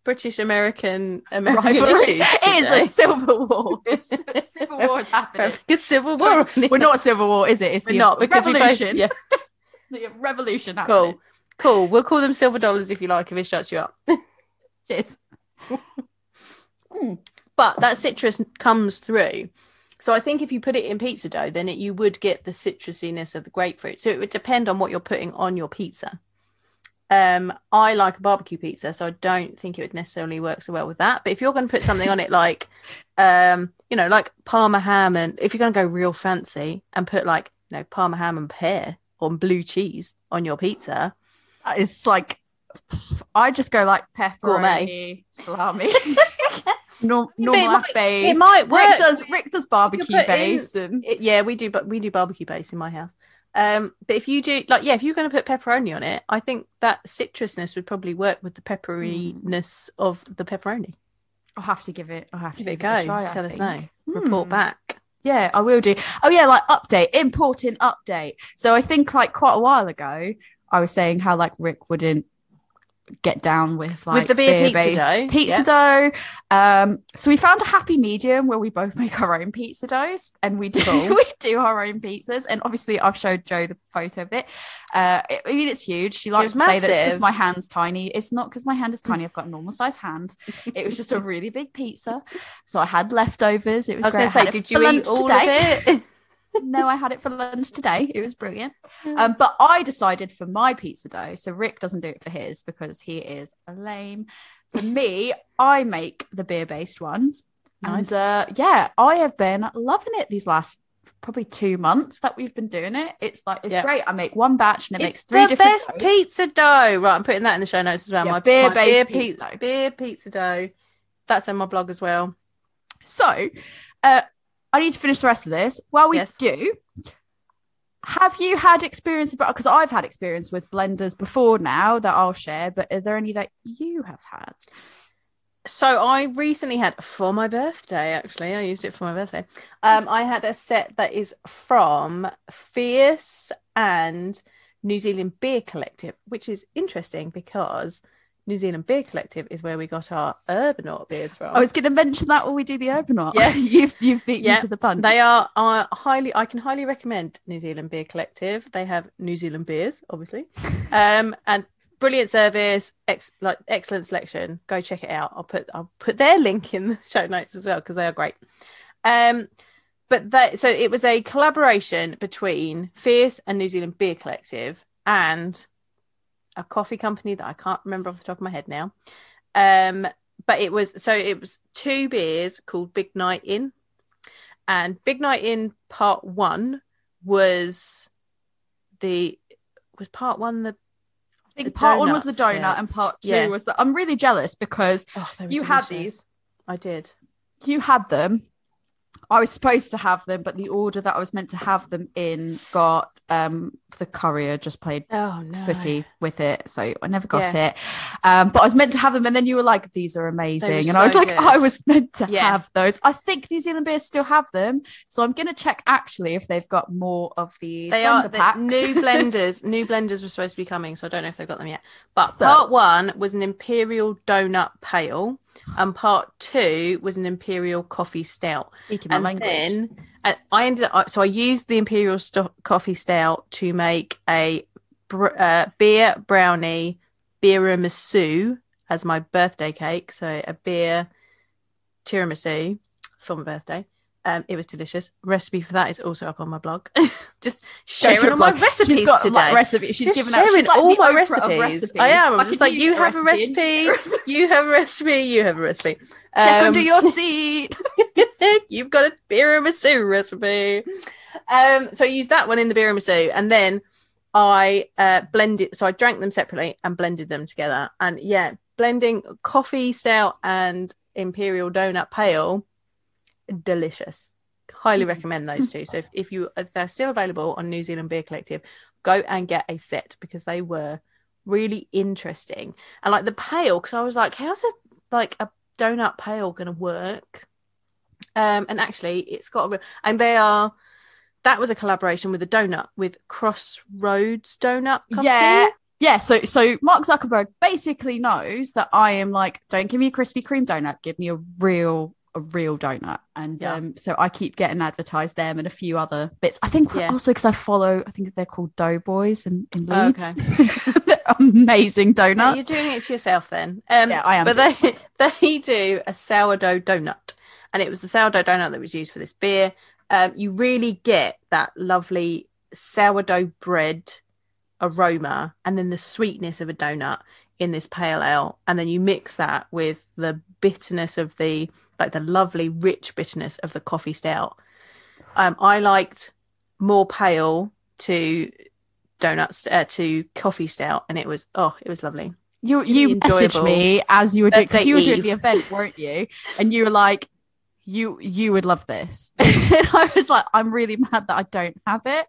British American American Rivalry. issues. It is today. the civil war. <laughs> civil war is We're happening. a civil war. We're not civil war, is it? It's We're the not because we both, revolution. yeah, <laughs> The revolution. cool, happening. cool. We'll call them silver dollars if you like. If it shuts you up. <laughs> Cheers. but that citrus comes through. So I think if you put it in pizza dough, then it, you would get the citrusiness of the grapefruit. So it would depend on what you're putting on your pizza. Um, I like a barbecue pizza, so I don't think it would necessarily work so well with that. But if you're going to put something on it like, um, you know, like Parma ham, and if you're going to go real fancy and put like, you know, Parma ham and pear or blue cheese on your pizza, it's like I just go like Gourmet. pepperoni, salami, <laughs> normal ass base. it might Rick work. does Rick does barbecue base and It- yeah, we do, but we do barbecue base in my house. Um, but if you do, like, yeah, if you're going to put pepperoni on it, I think that citrusness would probably work with the pepperoniness of the pepperoni. I'll have to give it. I'll have to Give it a go. it a try. I Tell us know. think. Report Hmm. back. Yeah, I will do. Oh yeah, like update, important update. So I think like quite a while ago, I was saying how like Rick wouldn't get down with like the beer pizza beer-based dough, Pizza dough. Um, so we found a happy medium where we both <laughs> make our own pizza doughs, and we do Cool. <laughs> we do our own pizzas. And obviously, I've showed Joe the photo of it. Uh, it- I mean, it's huge. She likes to say that because my hand's tiny. It's not because my hand is <laughs> tiny. I've got a normal size hand. It was just a really big pizza, so I had leftovers. It was. I was great. going to say, did you eat all today. of it? No, I had it for lunch today. It was brilliant. Um, but I decided for my pizza dough, so Rick doesn't do it for his because he is lame. For me, I make the beer based ones. Nice. And uh, yeah, I have been loving it these last probably two months that we've been doing it. It's like it's great. I make one batch and it makes three the different best doughs. pizza dough. Right, I'm putting that in the show notes as well. Yeah, my beer-based beer, pizza pi- dough. beer pizza dough. That's on my blog as well. So, uh, I need to finish the rest of this. While we Yes. do, have you had experience about? Because I've had experience with blenders before now that I'll share. But are there any that you have had? So I recently had for my birthday. Actually, I used it for my birthday. Um, I had a set that is from Fierce and New Zealand Beer Collective, which is interesting because New Zealand Beer Collective is where we got our Urbanaut beers from. I was going to mention that when we do the Urbanaut. Yes. <laughs> you've you've beaten Yeah, me to the punch. They are uh, highly. I can highly recommend New Zealand Beer Collective. They have New Zealand beers, obviously, <laughs> um, and brilliant service, ex- like excellent selection. Go check it out. I'll put I'll put their link in the <laughs> show notes as well because they are great. Um, but that so it was a collaboration between Fierce and New Zealand Beer Collective and a coffee company that I can't remember off the top of my head now. Um, but it was so it was two beers called Big Night In, and Big Night In Part One was the was Part One the I think part one was the donut and part two Yeah. was the. I'm really jealous because oh you had these. I did You had them. I was supposed to have them, but the order that I was meant to have them in got um the courier just played oh no footy with it, so I never got Yeah. it. Um, but I was meant to have them, and then you were like, "These are amazing," and I was like, good. "I was meant to Yeah. have those." I think New Zealand beers still have them, so I'm gonna check actually if they've got more of the they are the packs. new <laughs> blenders new blenders were supposed to be coming so i don't know if they've got them yet but So- part one was an imperial donut pale and part two was an imperial coffee stout Speaking my language. then I ended up so I used the imperial sto- coffee stout to make a br- uh, beer brownie tiramisu as my birthday cake. So a beer tiramisu for my birthday. Um, it was delicious. Recipe for that is also up on my blog. <laughs> Just sharing all my recipes she's got today. like recipe. She's Just given out she's like all my recipes. recipes. I am. I'm I just like you have a recipe. recipe. <laughs> you have a recipe. You have a recipe. Check Um, under your <laughs> seat. You've got a beer and tiramisu recipe. Um, so I used that one in the tiramisu, sou and then I uh, blended. So I drank them separately and blended them together. And yeah, blending coffee stout and imperial donut pale, delicious. Highly Mm. recommend <laughs> those two. So if, if you if they're still available on New Zealand Beer Collective, go and get a set because they were really interesting. And like the pale, because I was like, how's a like a donut pale gonna work? Um, and actually, it's got a real, and they are. That was a collaboration with a donut with Crossroads Donut Company. Yeah. Yeah, so so Mark Zuckerberg basically knows that I am like, don't give me a Krispy Kreme donut, give me a real a real donut, and Yeah. um, so I keep getting advertised them and a few other bits. I think Yeah. also because I follow, I think they're called Doughboys in, in Oh, Leeds. <laughs> They're amazing No, donuts. you're doing it to yourself then. Um, Yeah, I am But they <laughs> they do a sourdough donut, and it was the sourdough donut that was used for this beer. Um, you really get that lovely sourdough bread aroma, and then the sweetness of a donut in this pale ale, and then you mix that with the bitterness of the like the lovely rich bitterness of the coffee stout. Um, I liked more pale to donuts uh, to coffee stout, and it was oh, it was lovely. you you Really messaged me as you were doing because you were doing the event, weren't you? And you were like, you you would love this. <laughs> and I was like, I'm really mad that I don't have it.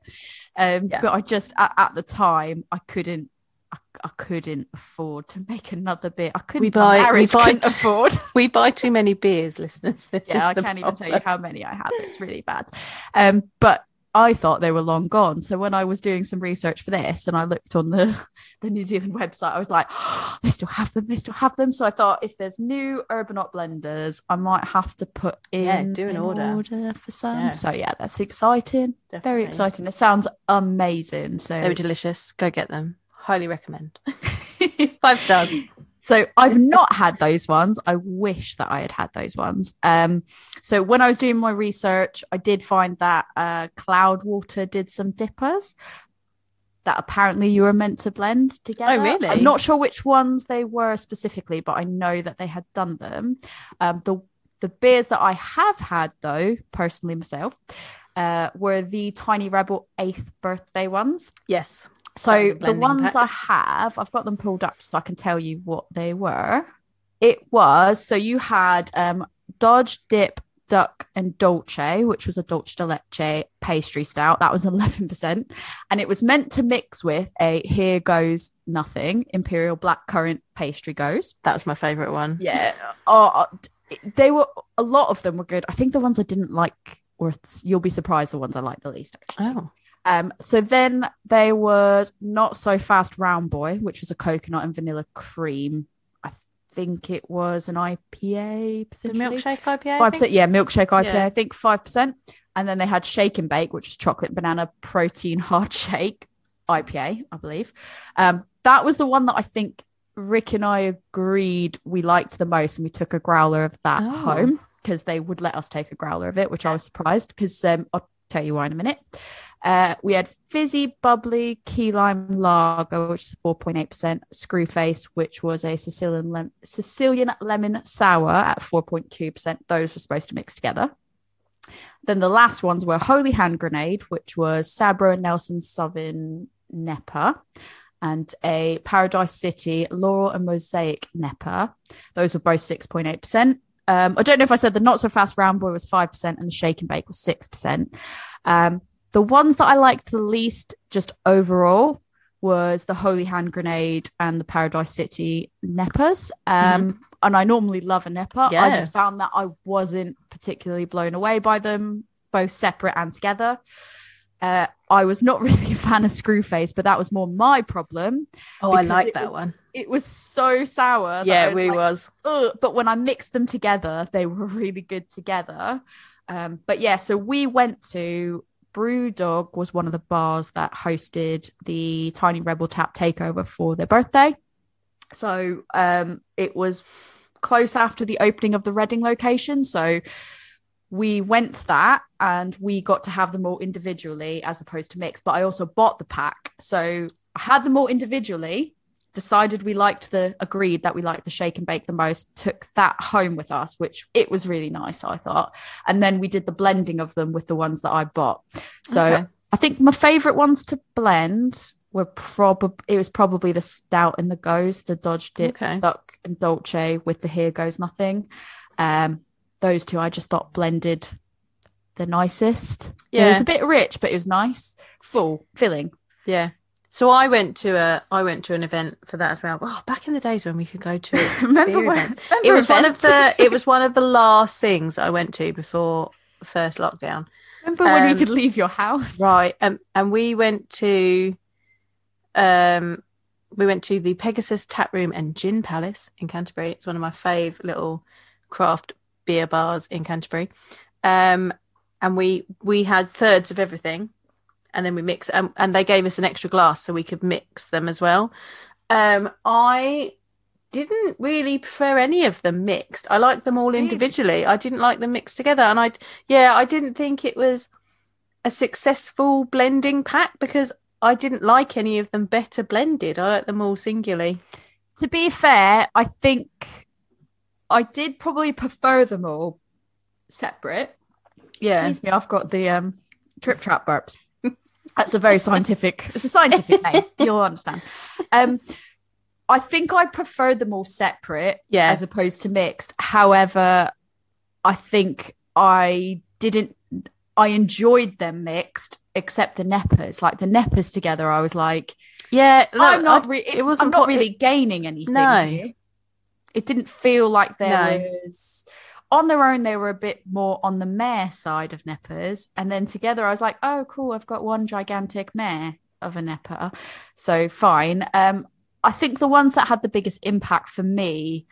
Um, Yeah. but I just at, at the time I couldn't. I, I couldn't afford to make another beer. I couldn't. buy- we buy couldn't afford. <laughs> We buy too many beers, listeners. This yeah, I can't even tell you how many I have. It's really bad. Um, but I thought they were long gone. So when I was doing some research for this and I looked on the, <laughs> the New Zealand website, I was like, oh, <gasps> they still have them, they still have them. So I thought if there's new Urbanaut blenders, I might have to put in Yeah, do an order. for some. Yeah. So yeah, that's exciting. Very exciting. It sounds amazing. So They were delicious. Go get them. Highly recommend. <laughs> Five stars. So I've not had those ones. I wish that I had had those ones. Um, so when I was doing my research, I did find that uh, Cloudwater did some dippers that apparently you were meant to blend together. Oh, really? I'm not sure which ones they were specifically, but I know that they had done them. Um, the the beers that I have had though, personally myself, uh, were the Tiny Rebel eighth birthday ones. Yes. So the ones pack. I have, I've got them pulled up so I can tell you what they were. It was so you had um Dodge Dip Duck and Dolce, which was a Dolce de Leche pastry stout. That was <laughs> 11%. And it was meant to mix with a Here Goes Nothing Imperial Blackcurrant pastry goes. That was my favourite one. Yeah. Oh, they were, a lot of them were good. I think the ones I didn't like were, you'll be surprised, the ones I liked the least, actually. Oh. Um, so then there was not so fast round boy, which was a coconut and vanilla cream. I think it was an IPA, The milkshake IPA. 5%, yeah, milkshake IPA. Yeah. I think five percent. And then they had shake and bake, which was chocolate banana protein <laughs> hard shake IPA, I believe. Um, that was the one that I think Rick and I agreed we liked the most, and we took a growler of that Oh. home because they would let us take a growler of it, which I was surprised because um, I'll tell you why in a minute. Uh, we had fizzy, bubbly, key lime lager, which is 4.8%, Screwface, which was a Sicilian, lem- Sicilian lemon sour at 4.2%. Those were supposed to mix together. Then the last ones were Holy Hand Grenade, which was Sabro and Nelson Sauvin Nepa, and a Paradise City Loral and Mosaic Nepa. Those were both 6.8%. Um, I don't know if I said the not so fast round boy was 5% and the shake and bake was 6%. Um, the ones that I liked the least, just overall, was the Holy Hand Grenade and the Paradise City Nepas. Um, And I normally love a Nepa. I just found that I wasn't particularly blown away by them, both separate and together. Uh, I was not <laughs> really a fan of Screwface, but that was more my problem. Oh, I like that was- one. It was so sour. that Yeah, it really was. But when I mixed them together, they were <laughs> really good together. Um, but yeah, so we went to Brewdog was one of the bars that hosted the Tiny Rebel Tap takeover for their birthday. So um, it was close after the opening of the Reading location. So we went to that and we got to have them all individually as opposed to mixed. But I also bought the pack. So I had them all individually decided we liked the agreed that we liked the shake and bake the most took that home with us which it was really nice i thought and then we did the blending of them with the ones that i bought so Okay. i think my favorite ones to blend were probably it was probably the stout and the goes the dodge dip Okay. duck and dolce with the here goes nothing um those two i just thought blended the nicest Yeah. it was a bit rich but it was nice full filling Yeah. So I went to a I went to an event for that as well. Oh, back in the days when we could go to <laughs> remember when events. remember it was one of the it was one of the last things I went to before first lockdown. Remember when Um, we could leave your house? Right. Um, and we went to um we went to the Pegasus Tap Room and Gin Palace in Canterbury. It's one of my fave little craft beer bars in Canterbury. Um and we we had thirds of everything and then we mix um, and they gave us an extra glass so we could mix them as well. Um I didn't really prefer any of them mixed. I liked them all individually. I didn't like them mixed together and I yeah, I didn't think it was a successful blending pack because I didn't like any of them better blended. I like them all singularly. To be fair, I think I did probably prefer them all separate. Yeah. Excuse me, I've got the um trip trap burps. That's a very scientific. It's a scientific name. <laughs> You'll understand. Um, I think I prefer them all separate Yeah. as opposed to mixed. However, I think I didn't I enjoyed them mixed except the neppers. Like the neppers together, I was like, Yeah, I'm not re- it wasn't I'm not really gaining anything. No. here. It didn't feel like there No. was on their own they were a bit more on the mare side of neppers and then together I was like, "Oh, cool, I've got one gigantic mare of a nepper." So fine. Um I think the ones that had the biggest impact for me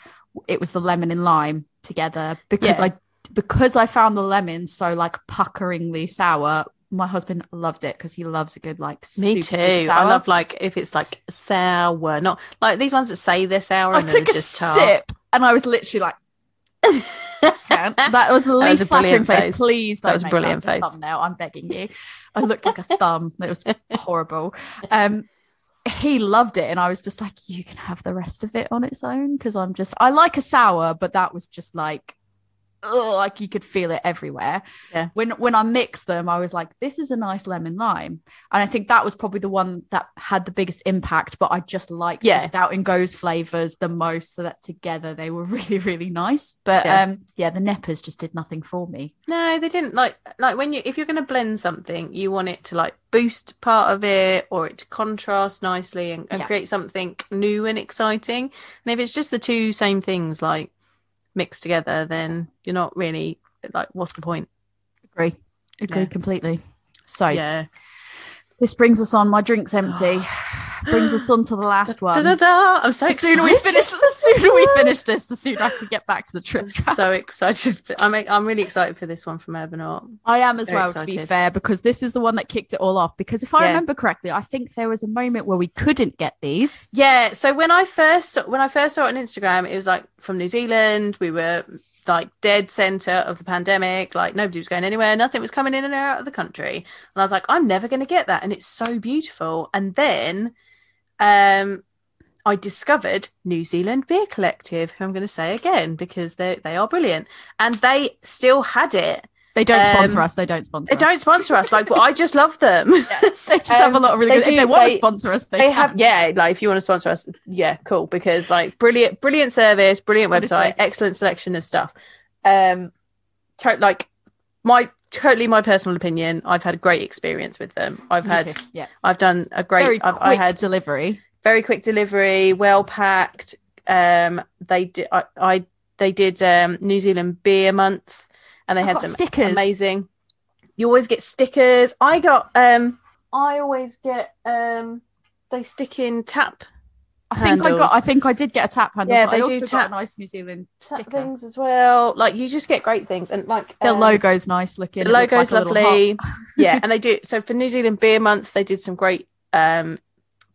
it was the lemon and lime together because Yeah. I because I found the lemon so like puckeringly sour. My husband loved it because he loves a good like Me super, super too. I love like if it's like sour, not like these ones that say they're sour I and took a just sip and I was literally like. That was the That was least a flattering face. face. Please, That was a brilliant face. Thumbnail. I'm begging you. I looked like a thumb. It was horrible. Um, he loved it, and I was just like, "You can have the rest of it on its own," because I'm just I like a sour, but that was just like. Ugh, like you could feel it everywhere. Yeah. When when I mixed them, I was like, "This is a nice lemon lime," and I think that was probably the one that had the biggest impact. But I just liked Yeah. the stout and goes flavors the most, so that together they were <laughs> really really nice. But Yeah. um, yeah, the neppers just did nothing for me. No, they didn't like like when you if you're going to blend something, you want it to like boost part of it or it to contrast nicely and, and Yeah. create something new and exciting. And if it's just the two same things like mixed together, then you're not really like what's the point? Agree, agree Yeah. completely. So Yeah. This brings us on. My drink's empty. <sighs> brings us on to the last one. Da-da-da. I'm so The excited. sooner we finish, the sooner we <laughs> finish this, the sooner I can get back to the trip. I'm so excited. I'm I'm really excited for this one from Urbanaut. I am as Very well, to be fair, because this is the one that kicked it all off. Because if I Yeah. remember correctly, I think there was a moment where we couldn't get these. Yeah, so when I first when I first saw it on Instagram, it was like from New Zealand. We were like dead center of the pandemic. Like nobody was going anywhere. Nothing was coming in and out of the country. And I was like, I'm never going to get that. And it's so beautiful. And then, um, I discovered New Zealand Beer Collective, who I'm going to say again because they they are brilliant, and they still had it. They don't sponsor Um, us. They don't sponsor They us. don't sponsor us. Like, well, I just love them. <laughs> They just have a Um, lot of really they good. If do- they want to sponsor us, they, they have yeah like if you want to sponsor us yeah cool because like brilliant brilliant service brilliant website Honestly. excellent selection of stuff um to- like my totally my personal opinion i've had a great experience with them i've Me had too. yeah, i've done a great very I've, quick i had delivery. very quick delivery well packed um they did I, I they did um new zealand beer month and they I've had some stickers. amazing you always get stickers i got um i always get um they stick in tap I think I got. I think I did get a tap handle. Yeah, they I do got tap- a nice New Zealand sticker. things as well like you just get great things and like The um, logo's nice looking. the logo's like lovely yeah <laughs> and they do so for new zealand beer month they did some great um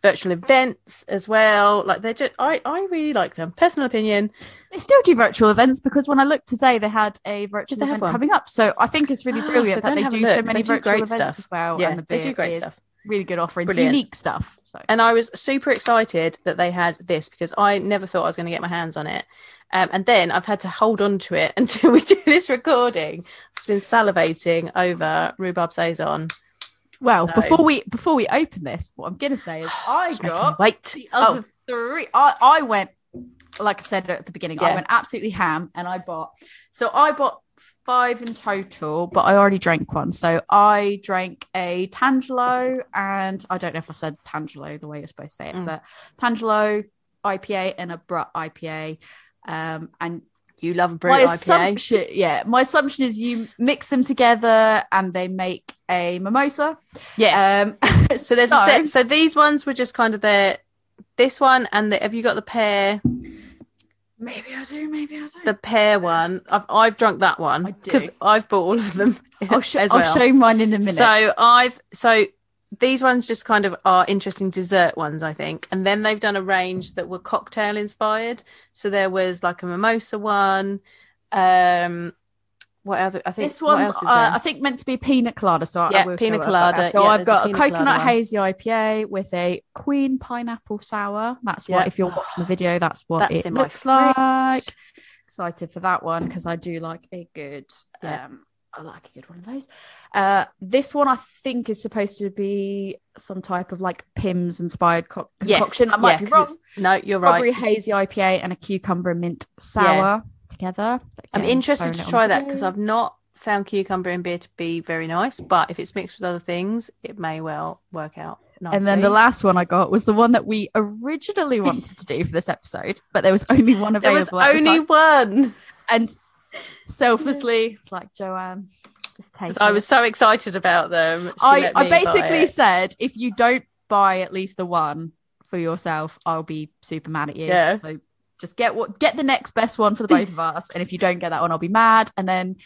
virtual events as well like they're just i i really like them personal opinion They still do virtual events because when I looked today, they had a virtual event one? coming up. So I think it's really Ah, brilliant so that they do so many do virtual great events stuff. as well. yeah and the they do great stuff Really good offerings, Brilliant. unique stuff. So and I was super excited that they had this because I never thought I was going to get my hands on it. Um, and then I've had to hold on to it <laughs> until we do this recording. I've been salivating over rhubarb saison. Well, So- before we before we open this, what I'm gonna say is <sighs> I got wait. the Oh, three. I, I went, like I said at the beginning, I went absolutely ham and I bought. So I bought five in total, but I already drank one. So I drank a Tangelo, and I don't know if I've said Tangelo the way you're supposed to say it, Mm. but Tangelo IPA and a Brut IPA. Um, and you love a brew my IPA. assumption, yeah, my assumption is you mix them together and they make a mimosa. Yeah. Um, <laughs> so there's a set. So these ones were just kind of the this one and the, have you got the pear Maybe I do, maybe I don't. the pear one? I've I've drunk that one because I've bought all of them I'll, sh- <laughs> as I'll well. show you mine in a minute. So I've so these ones just kind of are interesting dessert ones, I think. And then they've done a range that were cocktail inspired. So there was like a mimosa one. Um what other I think this one's, uh. I think, meant to be pina colada. So I- Yeah, I will pina show it. I've got colada. So Yeah, I've there's a got a, coconut hazy IPA with a queen pineapple sour. That's what, if you're watching the video, that's what That's it in looks like. Excited for that one because I do like a good Yeah. um, I like a good one of those. Uh, this one I think is supposed to be some type of like Pimm's inspired co- concoction. I might yeah, be wrong. No, you're Strawberry right. hazy IPA and a cucumber and mint sour together. I'm interested to try that because. I've not found cucumber in beer to be very nice. But if it's mixed with other things, it may well work out nicely. And then the last one I got was the one that we originally wanted to do for this episode, but there was only one available. <laughs> there was available. at the only one. and <laughs> selflessly, it's like Joanne, just take. 'Cause I was so excited about them. I, I basically said if you don't buy at least the one for yourself, I'll be super mad at you. Yeah. So just get what get the next best one for the both of <laughs> us. And if you don't get that one, I'll be mad. And then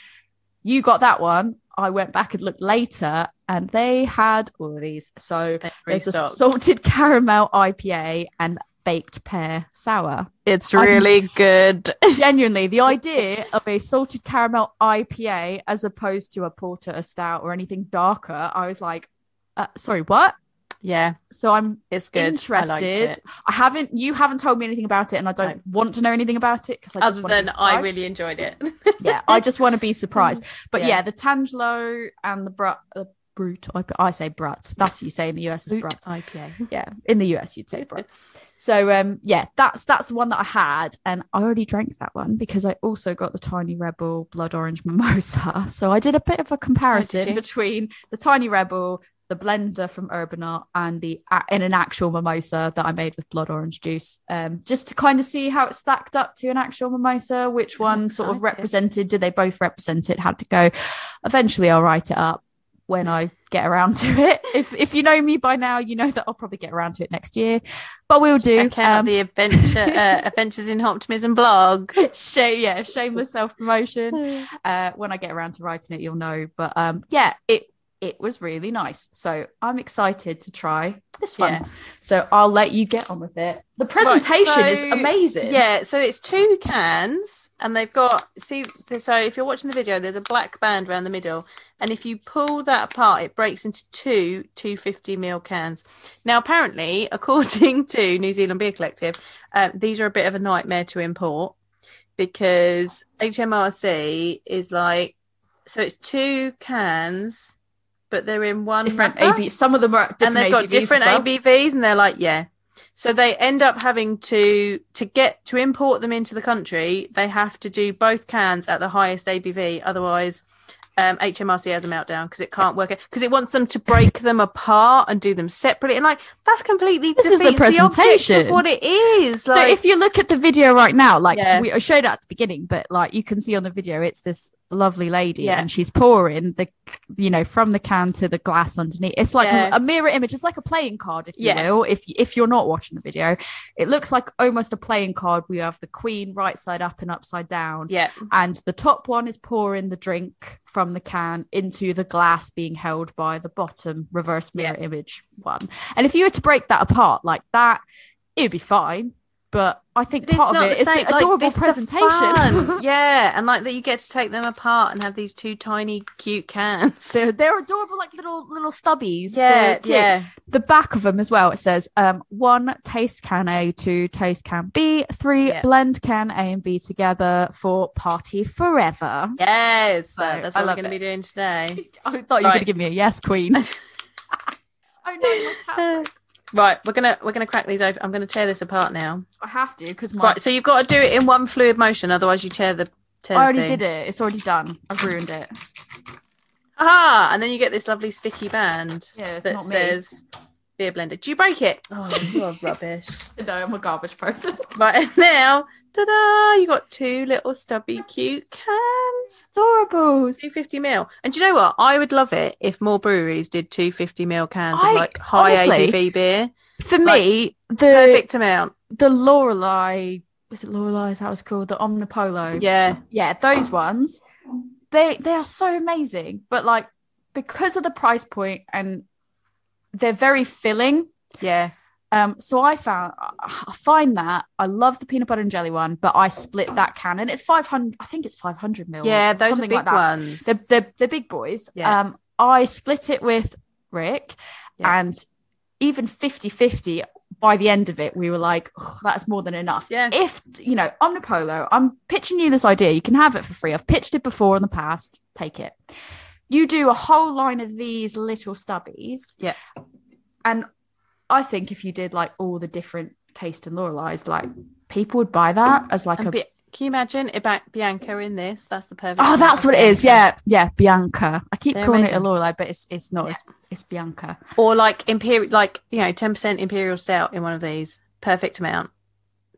you got that one. I went back and looked later and they had all of these. So They there's a salted caramel IPA and baked pear sour. It's really good. <laughs> Genuinely, the idea of a salted caramel IPA as opposed to a porter, a stout, or anything darker, I was like, uh, sorry, what? yeah, So I'm it's good. I interested. it. I, haven't. You haven't told me anything about it, and I don't want to know anything about it because Other than I really enjoyed it. <laughs> yeah, I just want to be <laughs> surprised. But yeah, Yeah. the Tangelo and the Brut, the Brute. I, I say Brut. That's what you say in the US. Is Brut. IPA. Yeah, in the US you'd say Brut. So um, yeah, that's that's the one that I had, and I already drank that one because I also got the Tiny Rebel Blood Orange Mimosa. <laughs> So I did a bit of a comparison you? between the Tiny Rebel, the blender from Urbanaut, and the in an actual mimosa that I made with blood orange juice, um, just to kind of see how it stacked up to an actual mimosa. Which one sort of represented? Did they both represent it? Had to go. Eventually, I'll write it up when I get around <laughs> to it. If if you know me by now, you know that I'll probably get around to it next year. But we'll do. Check Um, the adventure <laughs> uh, Adventures in Hoptimism blog. sh- yeah, shameless self promotion. <sighs> Uh, when I get around to writing it, you'll know. But um, yeah, it it was really nice. So I'm excited to try this one. Yeah. So I'll let you get on with it. The presentation is so- amazing. Yeah, so it's two cans, and they've got see. So if you're watching the video, there's a black band around the middle, and if you pull that apart, it breaks into two 250 ml cans. Now, apparently, <laughs> according to New Zealand Beer Collective, um, these are a bit of a nightmare to import because HMRC is like, so it's two cans, but they're in one different wrapper? AB. Some of them are different and they've got ABVs different well. ABVs, and they're like, yeah. So they end up having to to get to import them into the country. They have to do both cans at the highest ABV, otherwise. Um, HMRC has a meltdown because it can't work it because it wants them to break them apart and do them separately, and like that's completely This is the defeats the, object presentation. of what it is. So if you look at the video right now, like Yeah. we showed it at the beginning, but like you can see on the video, it's this lovely lady Yeah. and she's pouring the you know from the can to the glass underneath. It's like Yeah. a, a mirror image. It's like a playing card, if you Yeah. will. If if you're not watching the video, it looks like almost a playing card. We have the queen right side up and upside down, yeah, and the top one is pouring the drink from the can into the glass being held by the bottom reverse mirror image one. And if you were to break that apart like that, it would be fine. But I think But part of it the is same. the like, adorable the presentation. <laughs> yeah, and like that you get to take them apart and have these two tiny cute cans. they're, they're adorable, like little little stubbies. yeah, yeah. The back of them as well. It says um, one taste can A, two taste can B, three Yeah. blend can A and B together for party forever. Yes, So, that's I what we're going to be doing today. <laughs> I thought you were going to give me a yes, queen. <laughs> oh no. Right, we're gonna we're gonna crack these open. I'm gonna tear this apart now. I have to because my Right, so you've got to do it in one fluid motion, otherwise you tear the. Tear I already the did it. It's already done. I've ruined it. Ah, and then you get this lovely sticky band Yeah, that says beer blender. Do you break it? Oh, you're <laughs> rubbish. No, I'm a garbage person. Right <laughs> and now, ta-da! You got two little stubby cute cans. Adorables. 250 mil. And do you know what? I would love it if more breweries did 250 mil cans I- of like high honestly, ABV beer. For me, the Perfect amount. the Lorelei was it Lorelei? Is that it's called? The Omnipollo. Yeah. yeah, those ones. They they are so amazing, but like because of the price point and they're very filling. Yeah. Um, so I found I find that I love the peanut butter and jelly one, but I split that can and it's five hundred. I think it's five hundred mil. Yeah, those are big like ones. They're, they're they're big boys. Yeah. Um, I split it with Rick, Yeah. and even 50-50, by the end of it, we were like, "Oh, that's more than enough. Yeah. If you know, Omnipollo, I'm pitching you this idea. You can have it for free. I've pitched it before in the past. Take it. You do a whole line of these little stubbies. Yeah. And I think if you did like all the different taste and Lorelai's, like people would buy that as like And a Bi- can you imagine about Bianca in this? That's the perfect. Oh, that's what it is. Yeah, yeah, Bianca. I keep They're calling amazing. it a Lorelai, but it's it's not. It's, it's Bianca. Or like imperial, like you know, ten percent imperial stout in one of these. Perfect amount,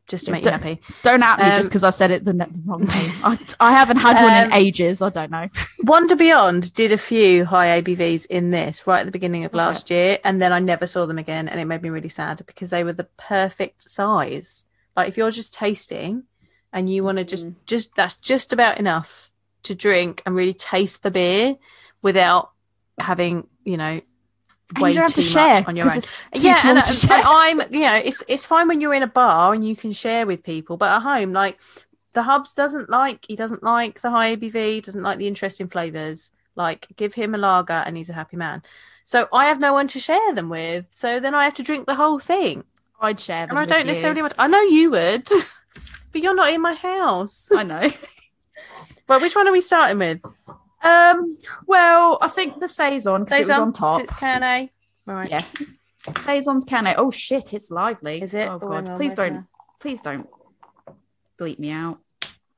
just to make you Don't- happy. Don't at me Um, just because I said it the, the wrong way. <laughs> I, I haven't had one in Um, ages. I don't know. <laughs> Wander Beyond did a few high ABVs in this right at the beginning of Okay. last year, and then I never saw them again, and it made me really sad because they were the perfect size. Like if you're just tasting and you want to just Mm. just that's just about enough to drink and really taste the beer without having you know way you don't have to share on your own. yeah, and, uh, and. I'm you know it's it's fine when you're in a bar and you can share with people, but at home like the hubs doesn't like he doesn't like the high ABV, doesn't like the interesting flavors. Like give him a lager and he's a happy man. So I have no one to share them with. So then I have to drink the whole thing, I'd share them. and I don't you. necessarily want. I know you would, <laughs> but you're not in my house. I know. <laughs> Well, which one are we starting with? Um. Well, I think the saison because it was Saison? on top. It's can A. Right. Yeah. Saison's can Oh shit! It's lively. Is it? Oh Oh, god! on, Please don't. Please don't bleep me out.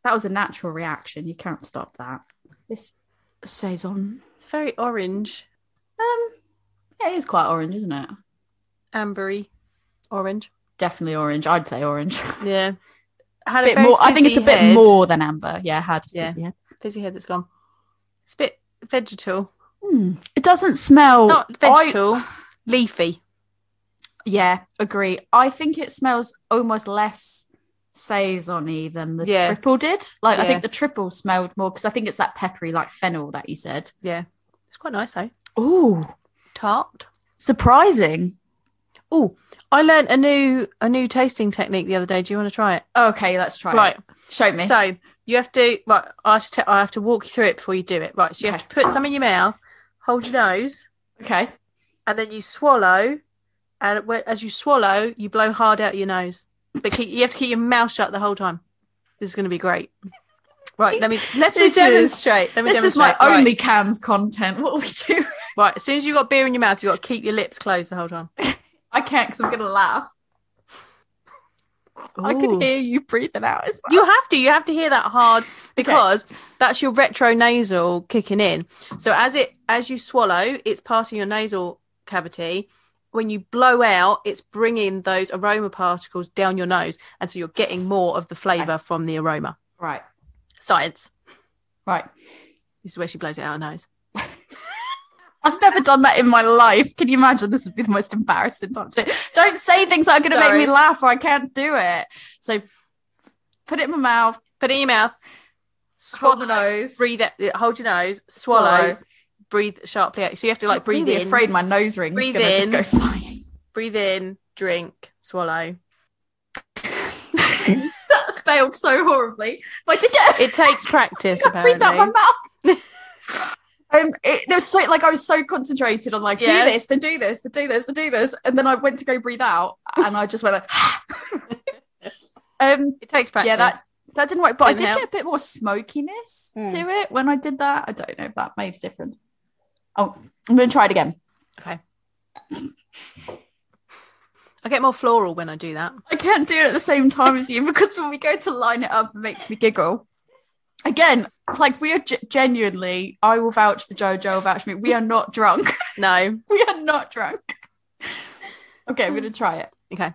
That was a natural reaction. You can't stop that. This saison. It's very orange, Um. Yeah, it is quite orange, isn't it? ambery, orange. Definitely orange. I'd say orange. <laughs> Yeah. Had a bit more. I think it's a fizzy bit head. more than amber. Yeah, had Yeah. fizzy head. fizzy head that's gone. It's a bit vegetal. Hmm. It doesn't smell. Not I- vegetal, leafy. yeah, agree. I think it smells almost less saison-y than the Yeah. triple did. Like I think the triple smelled more because I think it's that peppery, like fennel that you said. Yeah. It's quite nice though. Ooh, Tart. surprising. Oh, I learnt a new a new tasting technique the other day. Do you want to try it? Okay, let's try. Right. it. show me. So you have to right. I have to, I have to walk you through it before you do it. Right. So you have to put some in your mouth, hold your nose, okay. and then you swallow. And as you swallow, you blow hard out your nose. But keep, you have to keep your mouth shut the whole time. This is going to be great. Right. Let me let me <laughs> This is- demonstrate. Let me This is my. Right. only cans content. What are we doing? Right, as soon as you've got beer in your mouth, you've got to keep your lips closed the whole time. <laughs> I can't because I'm gonna laugh. I can hear you breathing out as well. You have to. You have to hear that hard <laughs> because that's your retronasal kicking in. So as it as you swallow, it's passing your nasal cavity. When you blow out, it's bringing those aroma particles down your nose, and so you're getting more of the flavour from the aroma. right, Science. right. This is where she blows it out her nose. I've never done that in my life. Can you imagine? This would be the most embarrassing time to Don't say things that are going to make me laugh, or I can't do it. So, put it in my mouth, Put it in your mouth. hold the nose, Breathe it. Hold your nose. Swallow. Swallow. Breathe sharply out. So you have to like I'm breathe really in. Afraid my nose ring's Breathe going to just in. go flying. Breathe in. Drink. Swallow. <laughs> that failed so horribly. But I did get It takes <laughs> practice. got freeze out my mouth. <laughs> um, it, there was so like I was so concentrated on like Yeah. do this, then do this, then do this, then do this, and then I went to go breathe out, and I just went like, <laughs> um, It takes practice. yeah, that that didn't work, but I Didn't did help. get a bit more smokiness Hmm. to it when I did that. I don't know if that made a difference. Oh, I'm gonna try it again. okay. I get more floral when I do that. I can't do it at the same time as you because when we go to line it up, it makes me giggle. Again, like we are ge- genuinely, I will vouch for Jo will vouch for me. We are not drunk. <laughs> No. we are not drunk. Okay, I'm gonna try it. Okay.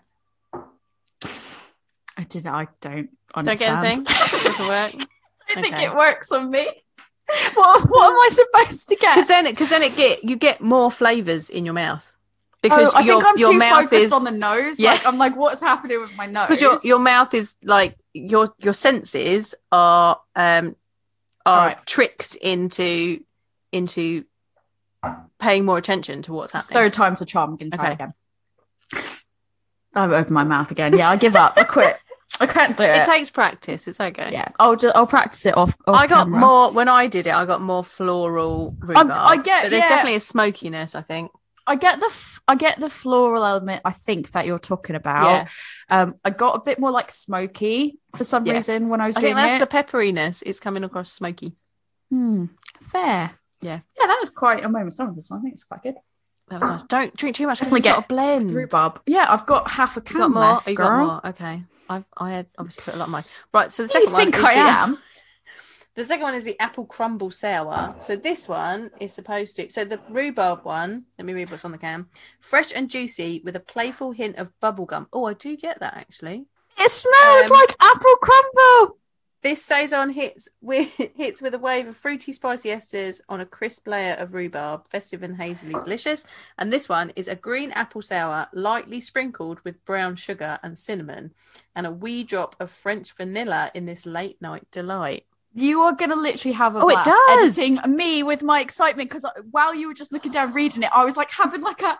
I did. I don't Don't get understand. anything. Doesn't work. <laughs> I think Okay. it works on me. <laughs> What, what am I supposed to get? Because then, because then it get you get more flavors in your mouth. Because oh, I your think I'm your too mouth focused is on the nose. Yeah. Like I'm like, what's happening with my nose? because your your mouth is like your your senses are um are Alright. tricked into into paying more attention to what's happening. Third time's a charm. I'm gonna try Okay. it again. I've opened my mouth again. Yeah, I give up. I quit. I can't do it. It takes practice. It's okay. yeah, I'll just I'll practice it off. off I got camera. more when I did it. I got more floral rhubarb. I get- but there's yeah. definitely a smokiness. I think. I get the f- I get the floral element. I think that you're talking about. Yeah. Um, I got a bit more like smoky for some Yeah. reason when I was I doing think that's it. the pepperiness. It's coming across smoky. Hmm, fair. Yeah. yeah, that was quite a moment. Some of this one, I think it's quite good. That was nice. Don't drink too much. Definitely get a blend. Rhubarb. Yeah, I've got half a You can got more? left, you got more? Okay. I I had obviously put a lot of mine. Right. So the You second one. think is I am? The second one is the apple crumble sour. So this one is supposed to. So the rhubarb one. Let me read what's on the can. Fresh and juicy with a playful hint of bubblegum. Oh, I do get that actually. It smells Um, like apple crumble. This saison hits with <laughs> hits with a wave of fruity, spicy esters on a crisp layer of rhubarb, festive and hazily delicious. And this one is a green apple sour, lightly sprinkled with brown sugar and cinnamon, and a wee drop of French vanilla in this late night delight. You are gonna literally have a Oh, blast editing me with my excitement because uh, while you were just looking down reading it, I was like having like a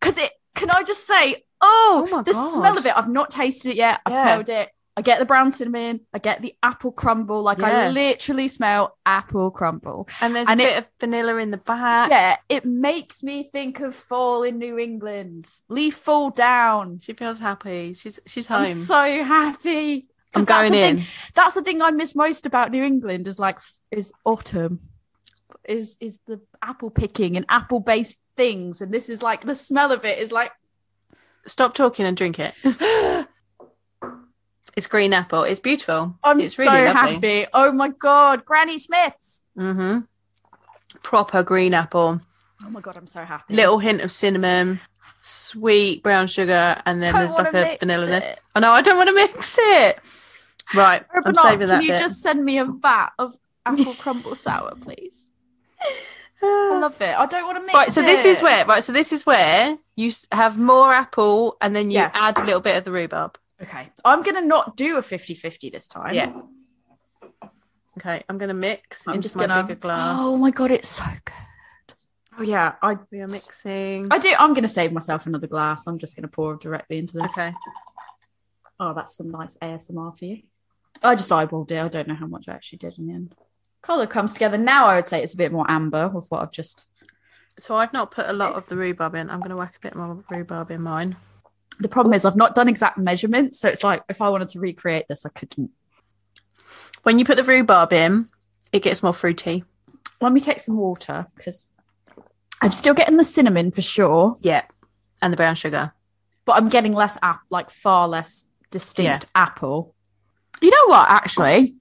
because it. Can I just say, oh, Oh the God. smell of it. I've not tasted it yet. I've Yeah. smelled it. I get the brown cinnamon. I get the apple crumble. Like I literally smell apple crumble. And there's And a it- bit of vanilla in the back. Yeah, it makes me think of fall in New England. Leaf fall down. She feels happy. She's she's I'm home. so happy. I'm going the thing- in. That's the thing I miss most about New England is like is autumn, is is the apple picking and apple based things, and this is like the smell of it is like Stop talking and drink it. <gasps> It's green apple. It's beautiful. I'm it's so really happy. Oh my god, Granny Smiths. Mm-hmm. Proper green apple. Oh my god, I'm so happy. Little hint of cinnamon, sweet brown sugar, and then Don't there's like a vanilla it. Oh, I know. I don't want to mix it. Right. Urban I'm Arts, saving can that you bit. just send me a vat of apple crumble sour, please? I <sighs> love it. I don't want to mix Right, so this is where right, so this is where you have more apple and then you Yeah. add a little bit of the rhubarb. Okay, I'm gonna not do a 50-50 this time. Yeah. Okay, I'm gonna mix I'm into just my gonna. bigger glass. Oh my god, it's so good. Oh yeah, I we are mixing. I do. I'm gonna save myself another glass. I'm just gonna pour directly into this. Okay. Oh, that's some nice ASMR for you. I just eyeballed it. I don't know how much I actually did in the end. Color comes together now. I would say it's a bit more amber with what I've just. So I've not put a lot of the rhubarb in. I'm gonna whack a bit more rhubarb in mine. The problem is I've not done exact measurements, so it's like if I wanted to recreate this, I couldn't. When you put the rhubarb in, it gets more fruity. Let me take some water because I'm still getting the cinnamon for sure, Yeah. And the brown sugar. but I'm getting less app, like far less distinct apple. You know what? Actually,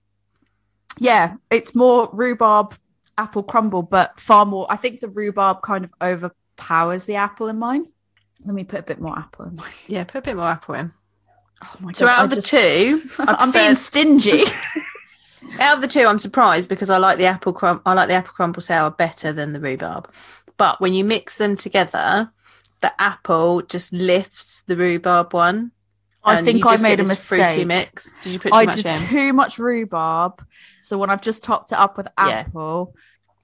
yeah, it's more rhubarb apple crumble, but far more. I think the rhubarb kind of overpowers the apple in mine. Let me put a bit more apple in mine. Yeah, put a bit more apple in. Oh my So God, out I of the just- two, <laughs> I I'm being stingy. <laughs> out of the two, I'm surprised because I like the apple crum- I like the apple crumble sour better than the rhubarb. But when you mix them together, the apple just lifts the rhubarb one. I think I made a mistake. mix. Did you put too I much did in? too much rhubarb, so when I've just topped it up with Yeah. apple,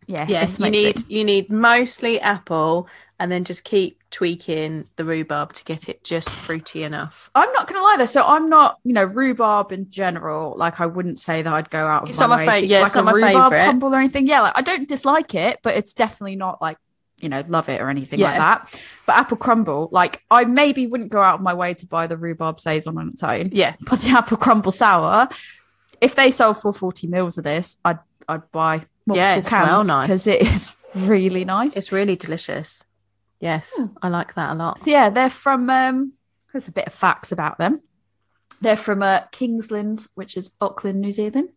yeah, Yeah, this you need it- you need mostly apple, and then just keep tweaking the rhubarb to get it just fruity enough. I'm not gonna lie though. So I'm not, you know, rhubarb in general. Like I wouldn't say that I'd go out. Of It's my not my way to- yeah, like it's not a my rhubarb favourite. crumble or anything. Yeah, like I don't dislike it, but it's definitely not like you know love it or anything like that. But apple crumble, like I maybe wouldn't go out of my way to buy the rhubarb saison on its own, Yeah, but the apple crumble sour, if they sold for 40 mils of this, I'd I'd buy multiple Yeah, it's well nice. because it is <laughs> really nice. it's really delicious. Yes, Hmm. I like that a lot. So yeah, they're from. um There's a bit of facts about them. They're from uh, Kingsland, which is Auckland, New Zealand.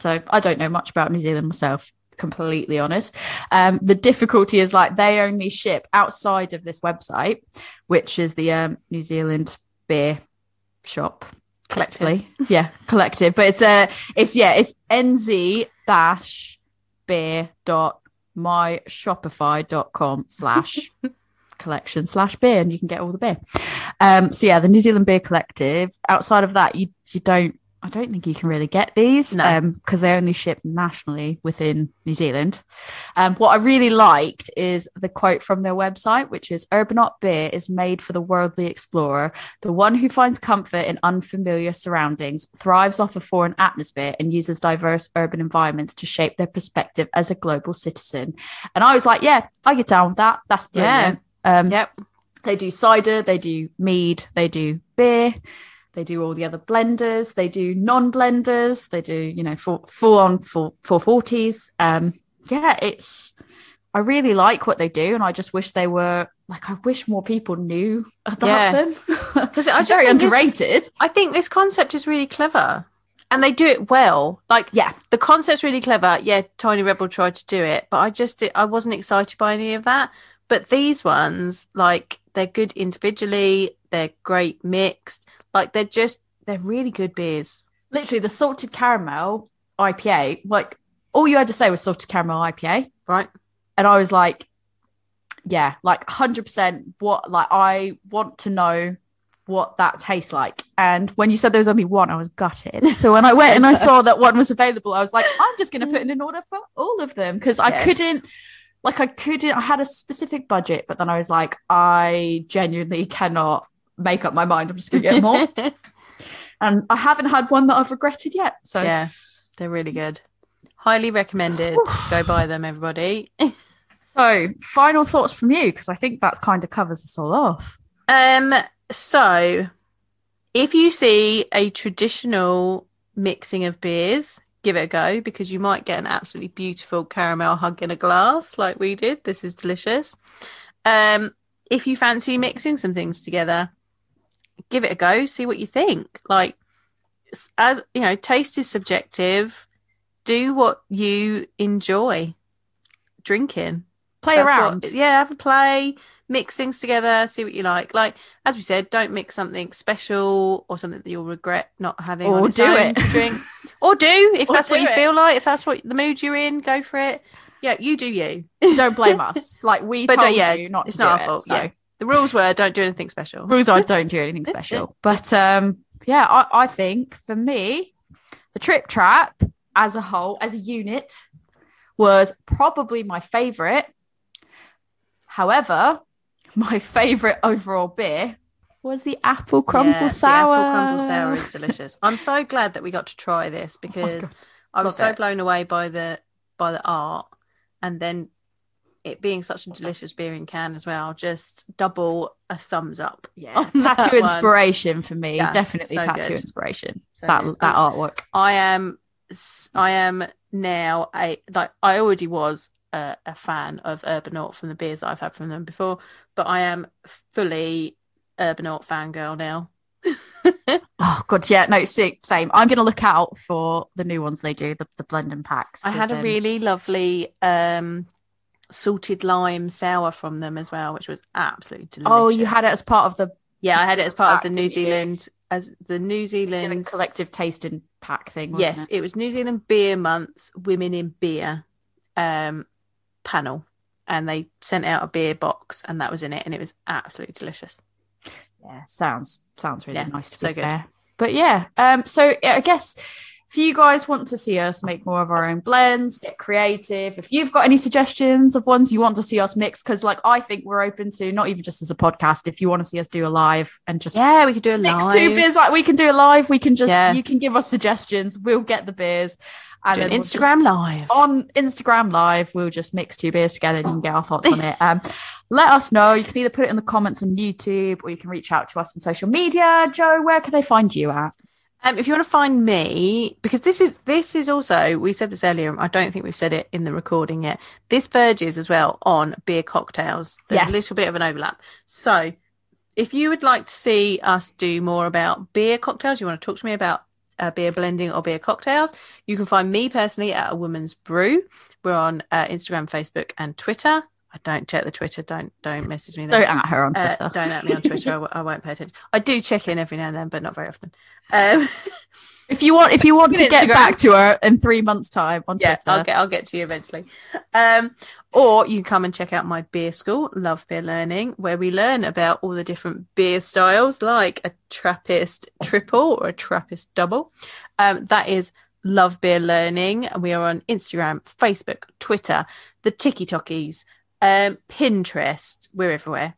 So I don't know much about New Zealand myself. Completely honest. Um, the difficulty is like they only ship outside of this website, which is the um, New Zealand beer shop Collective. collectively. yeah, collective. But it's uh it's yeah, it's nz dash beer dot myshopify.com slash <laughs> collection slash beer and you can get all the beer. Um so yeah, the New Zealand Beer Collective. Outside of that, you you don't I don't think you can really get these No. um because they only ship nationally within New Zealand. Um what I really liked is the quote from their website, which is Urbanaut beer is made for the worldly explorer the one who finds comfort in unfamiliar surroundings, thrives off a foreign atmosphere, and uses diverse urban environments to shape their perspective as a global citizen. And I was like, yeah, I get down with that. That's Yeah. brilliant. Um, Yep. They do cider, they do mead, they do beer, they do all the other blenders, they do non-blenders, they do you know full full on full four forties. Um, yeah, it's I really like what they do, and I just wish they were like I wish more people knew about Yeah. them <laughs> Because I just very think this- underrated. I think this concept is really clever, and they do it well. Like Yeah, the concept's really clever. Yeah, Tiny Rebel tried to do it, but I just I wasn't excited by any of that. But these ones, like they're good individually, they're great mixed. Like they're just they're really good beers. literally the salted caramel IPA. Like all you had to say was salted caramel IPA. Right? and I was like, yeah, like 100% what, like, I want to know what that tastes like. And when you said there was only one, I was gutted. <laughs> So when I went and I saw that one was available, I was like, I'm just going to put in an order for all of them because I Yes. couldn't, like, I couldn't, I had a specific budget, but then I was like, I genuinely cannot make up my mind. I'm just going to get more. <laughs> and I haven't had one that I've regretted yet. So yeah, they're really good. Highly recommended. Go buy them, everybody. <laughs> So, final thoughts from you because I think that kind of covers us all off. Um, so if you see a traditional mixing of beers, give it a go because you might get an absolutely beautiful caramel hug in a glass like we did. This is delicious. Um, if you fancy mixing some things together, give it a go, see what you think. Like as you know, taste is subjective. Do what you enjoy drinking. Play That's around. what- yeah, have a play, mix things together, see what you like. Like as we said, don't mix something special or something that you'll regret not having. Or do it. drink, <laughs> or do if Or that's what you it. feel like. If that's what the mood you're in, go for it. Yeah, you do you. don't blame us. <laughs> Like we But, told yeah, you not it's to not do our it, fault, So yeah. The rules were don't do anything special. rules are don't do anything <laughs> special. But um, yeah, I, I think for me, the trip trap as a whole, as a unit, was probably my favorite. However, my favorite overall beer was the apple crumble Yeah, the sour. apple crumble sour is delicious. I'm so glad that we got to try this because God. I was Love so it. blown away by the by the art and then it being such a delicious beer in can as well. Just double a thumbs up. Yeah, tattoo one. inspiration for me. Yeah, Definitely so tattoo good. inspiration. So that good. that artwork. I am I am now a like I already was a, a fan of Urbanaut from the beers that I've had from them before, but I am fully Urban Urbanaut fangirl now. <laughs> Oh god, yeah, no, same. I'm gonna look out for the new ones they do, the, the blend and packs. I had a um, really lovely um salted lime sour from them as well, which was absolutely delicious. Oh, you had it as part of the Yeah, I had it as part of the New? Zealand as the New New Zealand collective tasting pack thing. Yes, it? it was New Zealand Beer Month's Women in Beer um, panel, and they sent out a beer box, and that was in it, and it was absolutely delicious. yeah, sounds sounds really Yeah, nice to so be good. fair. But yeah, um, so I guess if you guys want to see us make more of our own blends, get creative, if you've got any suggestions of ones you want to see us mix, because like I think we're open to not even just as a podcast, if you want to see us do a live and just Yeah, we could do a mix live. two beers like we can do a live, we can just Yeah. you can give us suggestions, we'll get the beers and do an then we'll Instagram live. on Instagram Live, we'll just mix two beers together and you can get our thoughts on it. Um, let us know. You can either put it in the comments on YouTube or you can reach out to us on social media. Jo, where can they find you at? Um, if you want to find me, because this is this is also we said this earlier. I don't think we've said it in the recording yet. This verges as well on beer cocktails. There's Yes. a little bit of an overlap. So, if you would like to see us do more about beer cocktails, you want to talk to me about uh, beer blending or beer cocktails, you can find me personally at a woman's brew. We're on uh, Instagram, Facebook, and Twitter. I don't check the Twitter. Don't don't message me there. Don't at her on Uh, Twitter. don't at me on Twitter. I, <laughs> w- I won't pay attention. I do check in every now and then, but not very often. Um, <laughs> if you want, if you want to get Instagram. back to her in three months' time on yeah, Twitter, I'll get I'll get to you eventually. Um, or you can come and check out my beer school, Love Beer Learning, where we learn about all the different beer styles, like a Trappist triple or a Trappist double. Um, that is Love Beer Learning, and we are on Instagram, Facebook, Twitter, the Tiki Talkies, um, Pinterest. We're everywhere.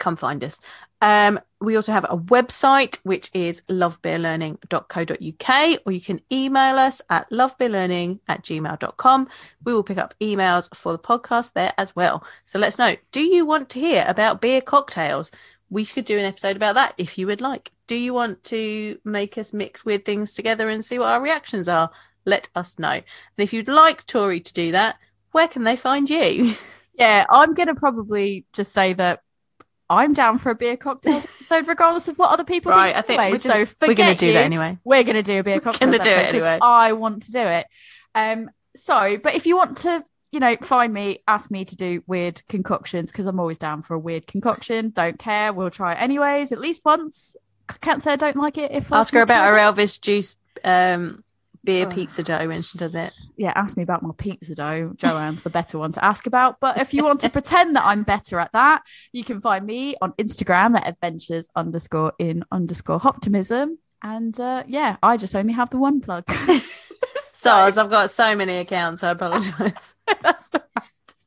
Come find us. Um, we also have a website, which is lovebeerlearning.co.uk, or you can email us at lovebeerlearning at gmail.com. We will pick up emails for the podcast there as well. So let us know do you want to hear about beer cocktails? We could do an episode about that if you would like. Do you want to make us mix weird things together and see what our reactions are? Let us know. And if you'd like Tori to do that, where can they find you? <laughs> Yeah, I'm going to probably just say that I'm down for a beer cocktail <laughs> episode, regardless of what other people Right, think. I think anyway. we're so we're gonna do you. that anyway. We're going to do a beer <laughs> cocktail gonna do it anyway. I want to do it. Um, so, but if you want to, you know, find me, ask me to do weird concoctions because I'm always down for a weird concoction. Don't care. We'll try it anyways, at least once. I can't say I don't like it. If Ask her about her. Elvis juice um, beer Ugh. pizza dough when she does it. yeah, ask me about my pizza dough. Joanne's the better one to ask about. But if you want to pretend that I'm better at that, you can find me on Instagram at adventures underscore in underscore hoptimism. And uh, yeah, I just only have the one plug. <laughs> Soz, I've got so many accounts. I apologise. <laughs> That's not-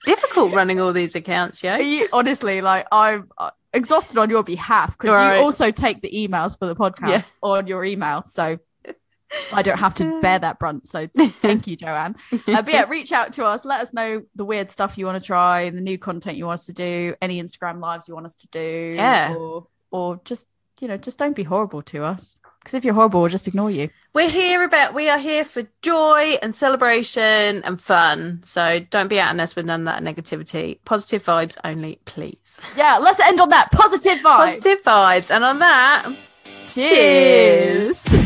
Difficult running all these accounts, yeah. you, honestly, like I'm uh, exhausted on your behalf because Right. you also take the emails for the podcast Yeah. on your email. So I don't have to bear that brunt. So thank you, Joanne. Uh, but yeah, <laughs> reach out to us. Let us know the weird stuff you want to try, the new content you want us to do, any Instagram lives you want us to do. Yeah. Or, or just, you know, just don't be horrible to us. Because if you're horrible, we'll just ignore you. We're here about we are here for joy and celebration and fun. So don't be out at us with none of that negativity. Positive vibes only, please. Yeah, let's end on that positive vibe. Positive vibes. And on that, Cheers. cheers.